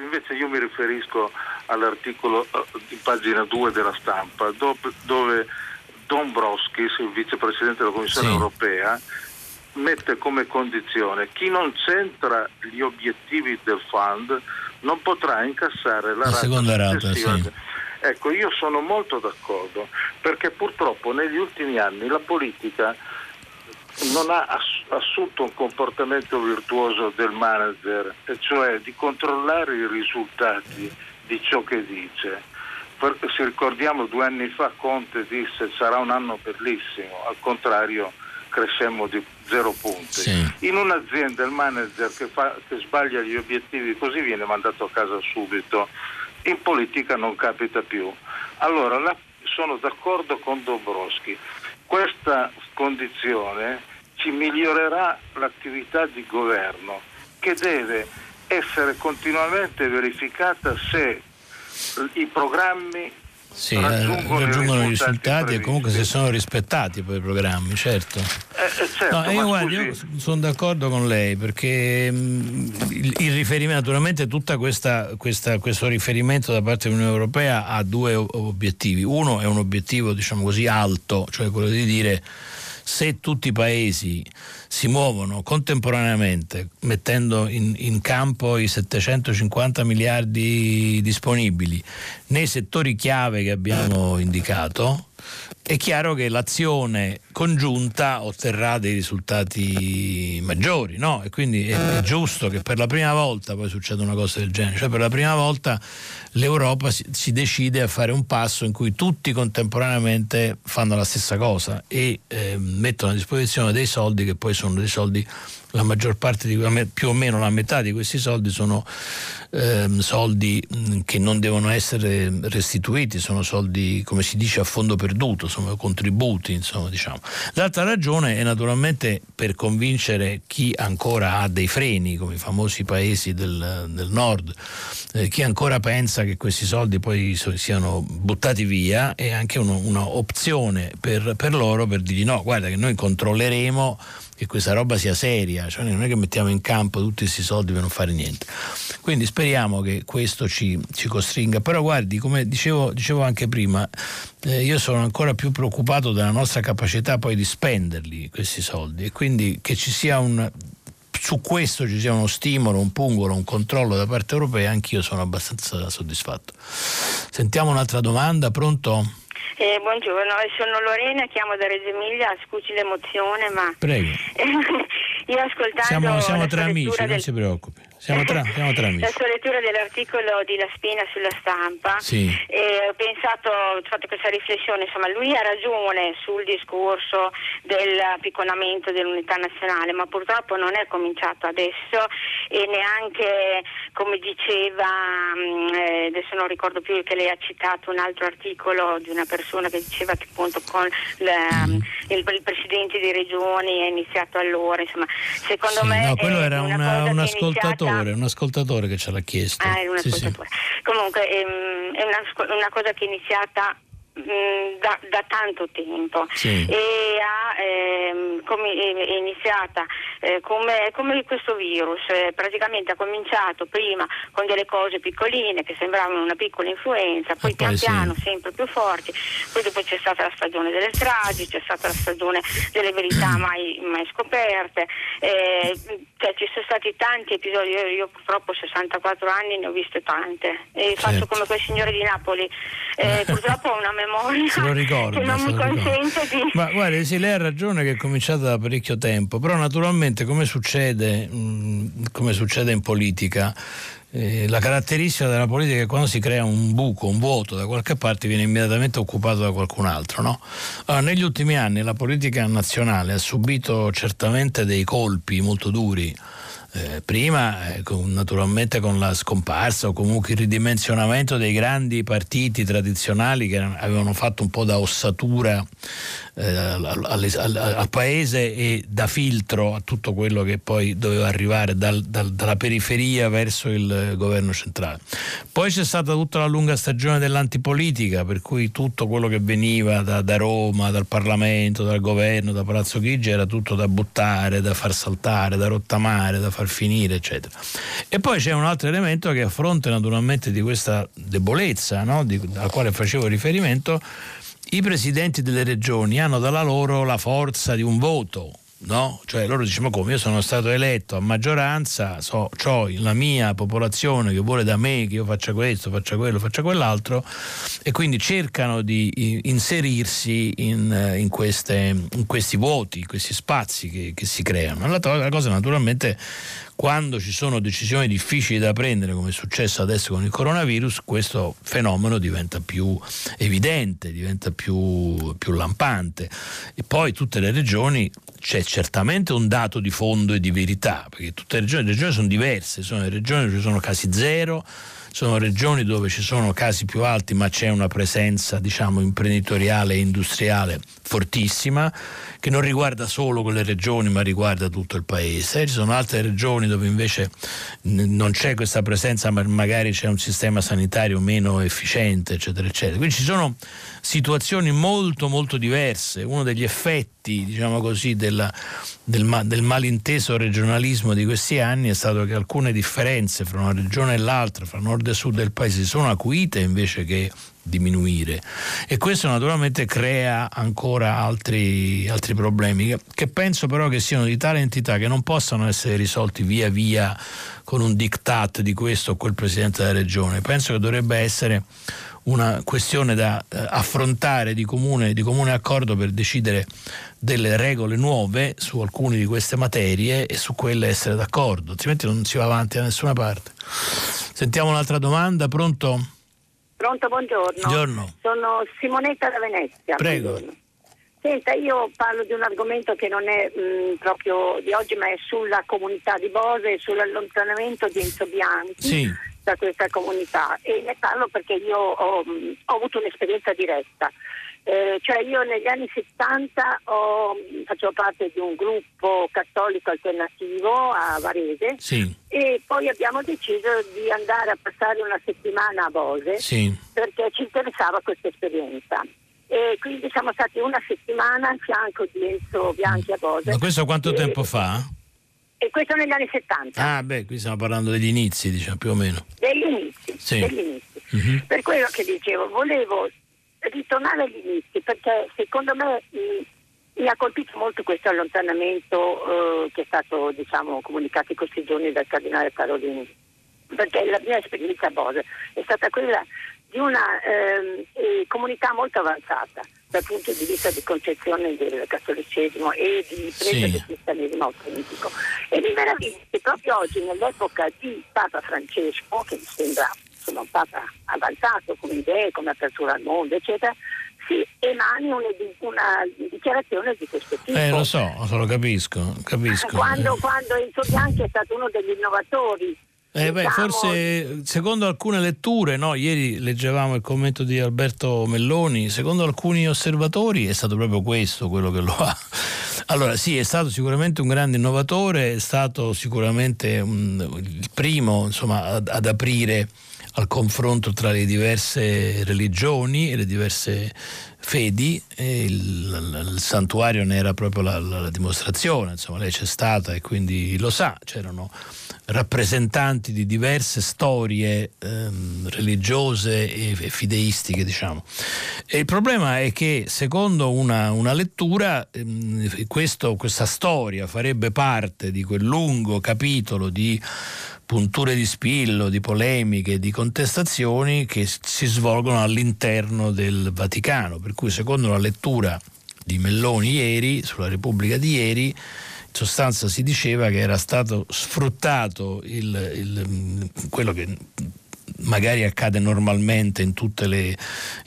invece io mi riferisco all'articolo eh, di pagina 2 della stampa, dove, dove Dombrovskis, il vicepresidente della Commissione sì. europea, mette come condizione chi non centra gli obiettivi del fund non potrà incassare la, la seconda rata. Sì. Ecco, io sono molto d'accordo perché purtroppo negli ultimi anni la politica non ha assunto un comportamento virtuoso del manager, e cioè di controllare i risultati di ciò che dice. Se ricordiamo due anni fa Conte disse sarà un anno bellissimo, al contrario crescemmo di zero punti. Sì. In un'azienda il manager che, fa, che sbaglia gli obiettivi così viene mandato a casa subito, in politica non capita più. Allora la, sono d'accordo con Dobrowski, questa condizione ci migliorerà l'attività di governo che deve essere continuamente verificata se i programmi sì, raggiungono, raggiungono, i risultati, e comunque se sono rispettati poi i programmi, certo. Eh, eh certo no, io, guardi, io, sono d'accordo con lei perché mh, mm, il, il, riferimento, naturalmente tutto questo riferimento da parte dell'Unione Europea ha due obiettivi. Uno è un obiettivo diciamo così alto, cioè quello di dire se tutti i paesi si muovono contemporaneamente mettendo in, in, campo i 750 miliardi disponibili nei settori chiave che abbiamo indicato, è chiaro che l'azione congiunta otterrà dei risultati maggiori, no? E quindi è, è, giusto che per la prima volta poi succeda una cosa del genere, cioè per la prima volta l'Europa si, si decide a fare un passo in cui tutti contemporaneamente fanno la stessa cosa e eh, mettono a disposizione dei soldi che poi sono dei soldi la maggior parte di più o meno la metà di questi soldi sono ehm, soldi che non devono essere restituiti, sono soldi come si dice a fondo perduto, sono contributi, insomma, diciamo. L'altra ragione è naturalmente per convincere chi ancora ha dei freni, come i famosi paesi del, del nord, eh, chi ancora pensa che questi soldi poi siano buttati via, è anche un'opzione per, per loro per dirgli no, guarda che noi controlleremo che questa roba sia seria, cioè non è che mettiamo in campo tutti questi soldi per non fare niente. Quindi speriamo che questo ci, ci costringa, però guardi, come dicevo, dicevo anche prima, eh, io sono ancora più preoccupato della nostra capacità poi di spenderli questi soldi e quindi che ci sia un su questo ci sia uno stimolo, un pungolo, un controllo da parte europea, anch'io sono abbastanza soddisfatto. Sentiamo un'altra domanda, pronto? Eh, buongiorno, sono Lorena, chiamo da Reggio Emilia, scusi l'emozione, ma... Prego. Io ascoltando... Siamo, siamo tra amici, del... non si preoccupi. Siamo tra, siamo tra amici. La sua lettura dell'articolo di La Spina sulla stampa, sì. e ho pensato, ho fatto questa riflessione, insomma lui ha ragione sul discorso del picconamento dell'unità nazionale, ma purtroppo non è cominciato adesso e neanche come diceva, mm, eh, adesso non ricordo più che lei ha citato un altro articolo di una persona che diceva che appunto con la, mm. il, il, presidente di regioni è iniziato allora, insomma secondo sì, me... No, quello era una, un ascoltatore ascoltatore, un ascoltatore che ce l'ha chiesto. Ah, è un ascoltatore. Sì, sì. Comunque ehm, è una, una cosa che è iniziata da, da, tanto tempo sì. e ha, ehm, come, è iniziata eh, come, come, questo virus, eh, praticamente ha cominciato prima con delle cose piccoline che sembravano una piccola influenza, poi, pian sì. piano sempre più forti, poi dopo c'è stata la stagione delle stragi, c'è stata la stagione delle verità mai, mai scoperte, eh, cioè, ci sono stati tanti episodi, io, io, purtroppo ho 64 anni ne ho viste tante e certo. faccio come quel signore di Napoli, eh, purtroppo ho una memoria se lo ricordo, che non mi consente di... Ma guardi, sì, lei ha ragione che è cominciata da parecchio tempo, però naturalmente come succede, mh, mm, come succede in politica, eh, la caratteristica della politica è che quando si crea un buco, un vuoto da qualche parte viene immediatamente occupato da qualcun altro. No? Allora, negli ultimi anni la politica nazionale ha subito certamente dei colpi molto duri eh, prima eh, con, naturalmente con la scomparsa o comunque il ridimensionamento dei grandi partiti tradizionali che avevano fatto un po' da ossatura eh, al, al, al, paese e da filtro a tutto quello che poi doveva arrivare dal, dal, dalla periferia verso il governo centrale. Poi c'è stata tutta la lunga stagione dell'antipolitica, per cui tutto quello che veniva da, da Roma, dal Parlamento, dal governo, da Palazzo Chigi era tutto da buttare, da far saltare, da rottamare, da far finire, eccetera. E poi c'è un altro elemento che a fronte naturalmente di questa debolezza no? di, alla quale facevo riferimento, i presidenti delle regioni hanno dalla loro la forza di un voto, no? Cioè loro dicono come io sono stato eletto a maggioranza, so, ho la mia popolazione che vuole da me che io faccia questo, faccia quello, faccia quell'altro e quindi cercano di inserirsi in, in, queste, in questi vuoti, in questi spazi che, che si creano. La, cosa naturalmente quando ci sono decisioni difficili da prendere, come è successo adesso con il coronavirus, questo fenomeno diventa più evidente, diventa più, più lampante. E poi tutte le regioni c'è certamente un dato di fondo e di verità, perché tutte le regioni, le regioni sono diverse, sono le regioni dove ci sono casi zero, sono regioni dove ci sono casi più alti ma c'è una presenza diciamo imprenditoriale e industriale fortissima che non riguarda solo quelle regioni ma riguarda tutto il paese. Ci sono altre regioni dove invece non c'è questa presenza ma magari c'è un sistema sanitario meno efficiente eccetera eccetera. Quindi ci sono situazioni molto molto diverse. Uno degli effetti diciamo così della, del, del malinteso regionalismo di questi anni è stato che alcune differenze fra una regione e l'altra, fra nord e sud del paese, si sono acuite invece che diminuire. E questo naturalmente crea ancora altri, altri problemi che, che, penso però che siano di tale entità che non possano essere risolti via via con un diktat di questo o quel presidente della regione. Penso che dovrebbe essere una questione da eh, affrontare di comune, di comune accordo per decidere delle regole nuove su alcune di queste materie e su quelle essere d'accordo altrimenti non si va avanti da nessuna parte sentiamo un'altra domanda pronto? Pronto, buongiorno. Buongiorno. Sono Simonetta da Venezia. Prego. Buongiorno. Senta, io parlo di un argomento che non è mh, proprio di oggi, ma è sulla comunità di Bose e sull'allontanamento di Enzo Bianchi sì. da questa comunità. E ne parlo perché io ho, mh, ho avuto un'esperienza diretta. Eh, cioè io negli anni 70 ho, facevo parte di un gruppo cattolico alternativo a Varese sì. e poi abbiamo deciso di andare a passare una settimana a Bose sì. perché ci interessava questa esperienza. E quindi siamo stati una settimana a fianco di Enzo Bianchi a Bose. Ma questo quanto e, tempo fa? E questo negli anni 70. Ah, beh, qui stiamo parlando degli inizi, diciamo, più o meno. Degli inizi, sì. degli inizi. Uh-huh. Per quello che dicevo, volevo ritornare agli inizi perché secondo me mh, mi ha colpito molto questo allontanamento eh, che è stato diciamo, comunicato in questi giorni dal cardinale Parolini perché la mia esperienza a Bose è stata quella di una eh, comunità molto avanzata dal punto di vista di concezione del cattolicesimo e di presa sì. del cristianesimo autentico. E mi meraviglia che proprio oggi, nell'epoca di Papa Francesco, che mi sembra un Papa avanzato come idee, come apertura al mondo, eccetera, si emani una, una dichiarazione di questo tipo. Eh, lo so, lo capisco, capisco. Quando, quando Enzo Bianchi è stato uno degli innovatori eh beh, diciamo forse secondo alcune letture, no? ieri leggevamo il commento di Alberto Melloni, secondo alcuni osservatori è stato proprio questo quello che lo ha. Allora sì, è stato sicuramente un grande innovatore, è stato sicuramente un, il primo insomma, ad, ad aprire al confronto tra le diverse religioni e le diverse fedi il, il, il santuario ne era proprio la, la, la, dimostrazione, insomma lei c'è stata e quindi lo sa, c'erano rappresentanti di diverse storie ehm, religiose e, e, fideistiche diciamo. E il problema è che secondo una, una lettura ehm, questo, questa storia farebbe parte di quel lungo capitolo di punture di spillo, di polemiche, di contestazioni che si svolgono all'interno del Vaticano, per cui secondo la lettura di Melloni ieri, sulla Repubblica di ieri, in sostanza si diceva che era stato sfruttato il, il, quello che magari accade normalmente in tutte, le,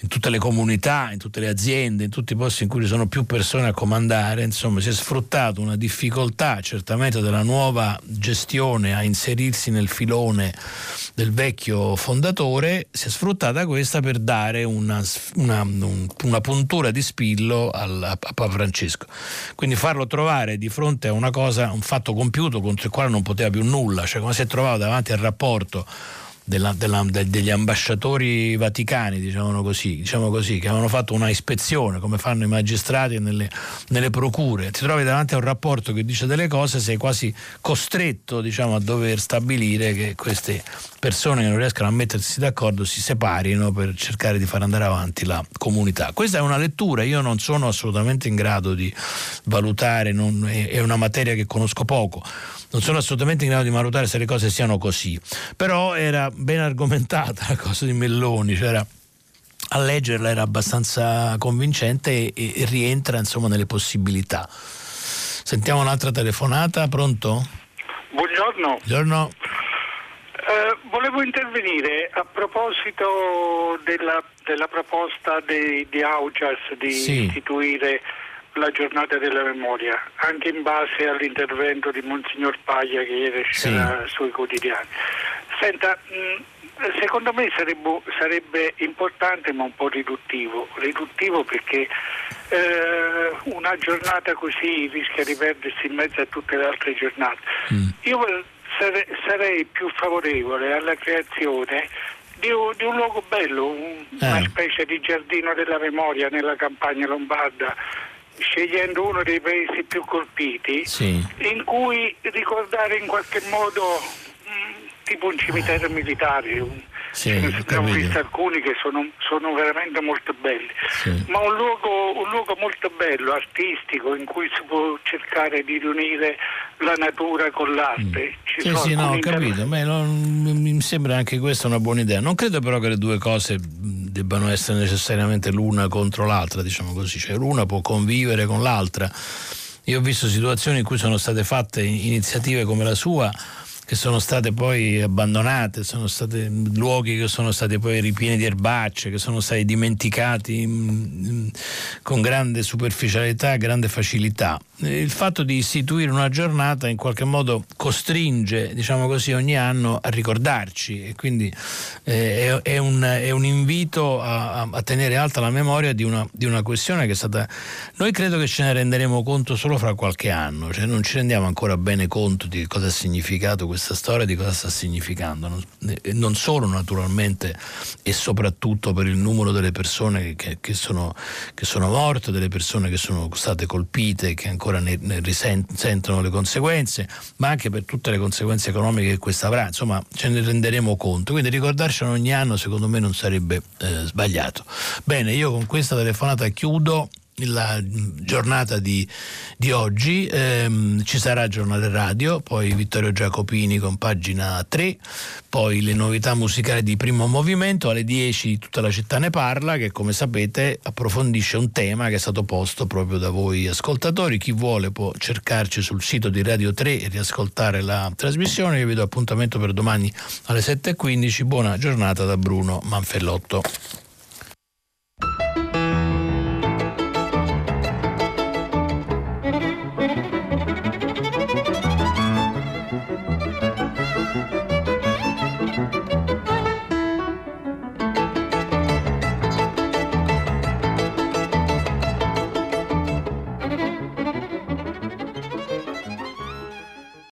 in tutte le comunità, in tutte le aziende, in tutti i posti in cui ci sono più persone a comandare, insomma si è sfruttato una difficoltà certamente della nuova gestione a inserirsi nel filone del vecchio fondatore, si è sfruttata questa per dare una, una, una puntura di spillo al, a Papa Francesco. Quindi farlo trovare di fronte a una cosa, un fatto compiuto contro il quale non poteva più nulla, cioè come si è trovato davanti al rapporto della, della, degli ambasciatori vaticani, diciamo così, diciamo così, che avevano fatto una ispezione, come fanno i magistrati nelle, nelle, procure, ti trovi davanti a un rapporto che dice delle cose, sei quasi costretto diciamo, a dover stabilire che queste persone che non riescono a mettersi d'accordo si separino per cercare di far andare avanti la comunità. Questa è una lettura, io non sono assolutamente in grado di valutare, non, è, è una materia che conosco poco non sono assolutamente in grado di valutare se le cose siano così, però era ben argomentata la cosa di Melloni, cioè a leggerla era abbastanza convincente e, e rientra insomma nelle possibilità. Sentiamo un'altra telefonata, pronto? Buongiorno. Buongiorno. Eh, volevo intervenire a proposito della, della proposta di, di Augias di sì. istituire la giornata della memoria, anche in base all'intervento di Monsignor Paglia che ieri c'era sì. sui quotidiani. Senta, secondo me sarebbe, sarebbe, importante ma un po' riduttivo, riduttivo perché eh, una giornata così rischia di perdersi in mezzo a tutte le altre giornate. Mm. Io sare, sarei più favorevole alla creazione di un, di un, luogo bello, un, eh. una specie di giardino della memoria nella campagna lombarda scegliendo uno dei paesi più colpiti, sì. in cui ricordare in qualche modo mh, mm, tipo un cimitero militare. Un, sì, ne ho visto alcuni che sono, sono veramente molto belli, sì. ma un luogo, un luogo, molto bello, artistico, in cui si può cercare di riunire la natura con l'arte. Mm. Sì, sì, no, ho capito, Beh, non, mi sembra anche questa una buona idea. Non credo però che le due cose debbano essere necessariamente l'una contro l'altra, diciamo così, cioè l'una può convivere con l'altra. Io ho visto situazioni in cui sono state fatte iniziative come la sua che sono state poi abbandonate, sono stati luoghi che sono stati poi ripieni di erbacce, che sono stati dimenticati mh, mm, con grande superficialità, grande facilità. Il fatto di istituire una giornata in qualche modo costringe, diciamo così, ogni anno a ricordarci e quindi eh, è, è, un, è, un, invito a, a, tenere alta la memoria di una, di una, questione che è stata... Noi credo che ce ne renderemo conto solo fra qualche anno, cioè non ci rendiamo ancora bene conto di cosa ha significato questa storia di cosa sta significando, non, non solo naturalmente e soprattutto per il numero delle persone che, che, sono, che sono, morte, delle persone che sono state colpite e che ancora ne, ne risentono le conseguenze, ma anche per tutte le conseguenze economiche che questa avrà, insomma ce ne renderemo conto, quindi ricordarcelo ogni anno secondo me non sarebbe eh, sbagliato. Bene, io con questa telefonata chiudo la giornata di, di oggi. Ehm, ci sarà giornale radio, poi Vittorio Giacopini con pagina 3, poi le novità musicali di primo movimento, alle 10 tutta la città ne parla, che come sapete approfondisce un tema che è stato posto proprio da voi ascoltatori, chi vuole può cercarci sul sito di Radio 3 e riascoltare la trasmissione, io vi do appuntamento per domani alle 7.15, buona giornata da Bruno Manfellotto.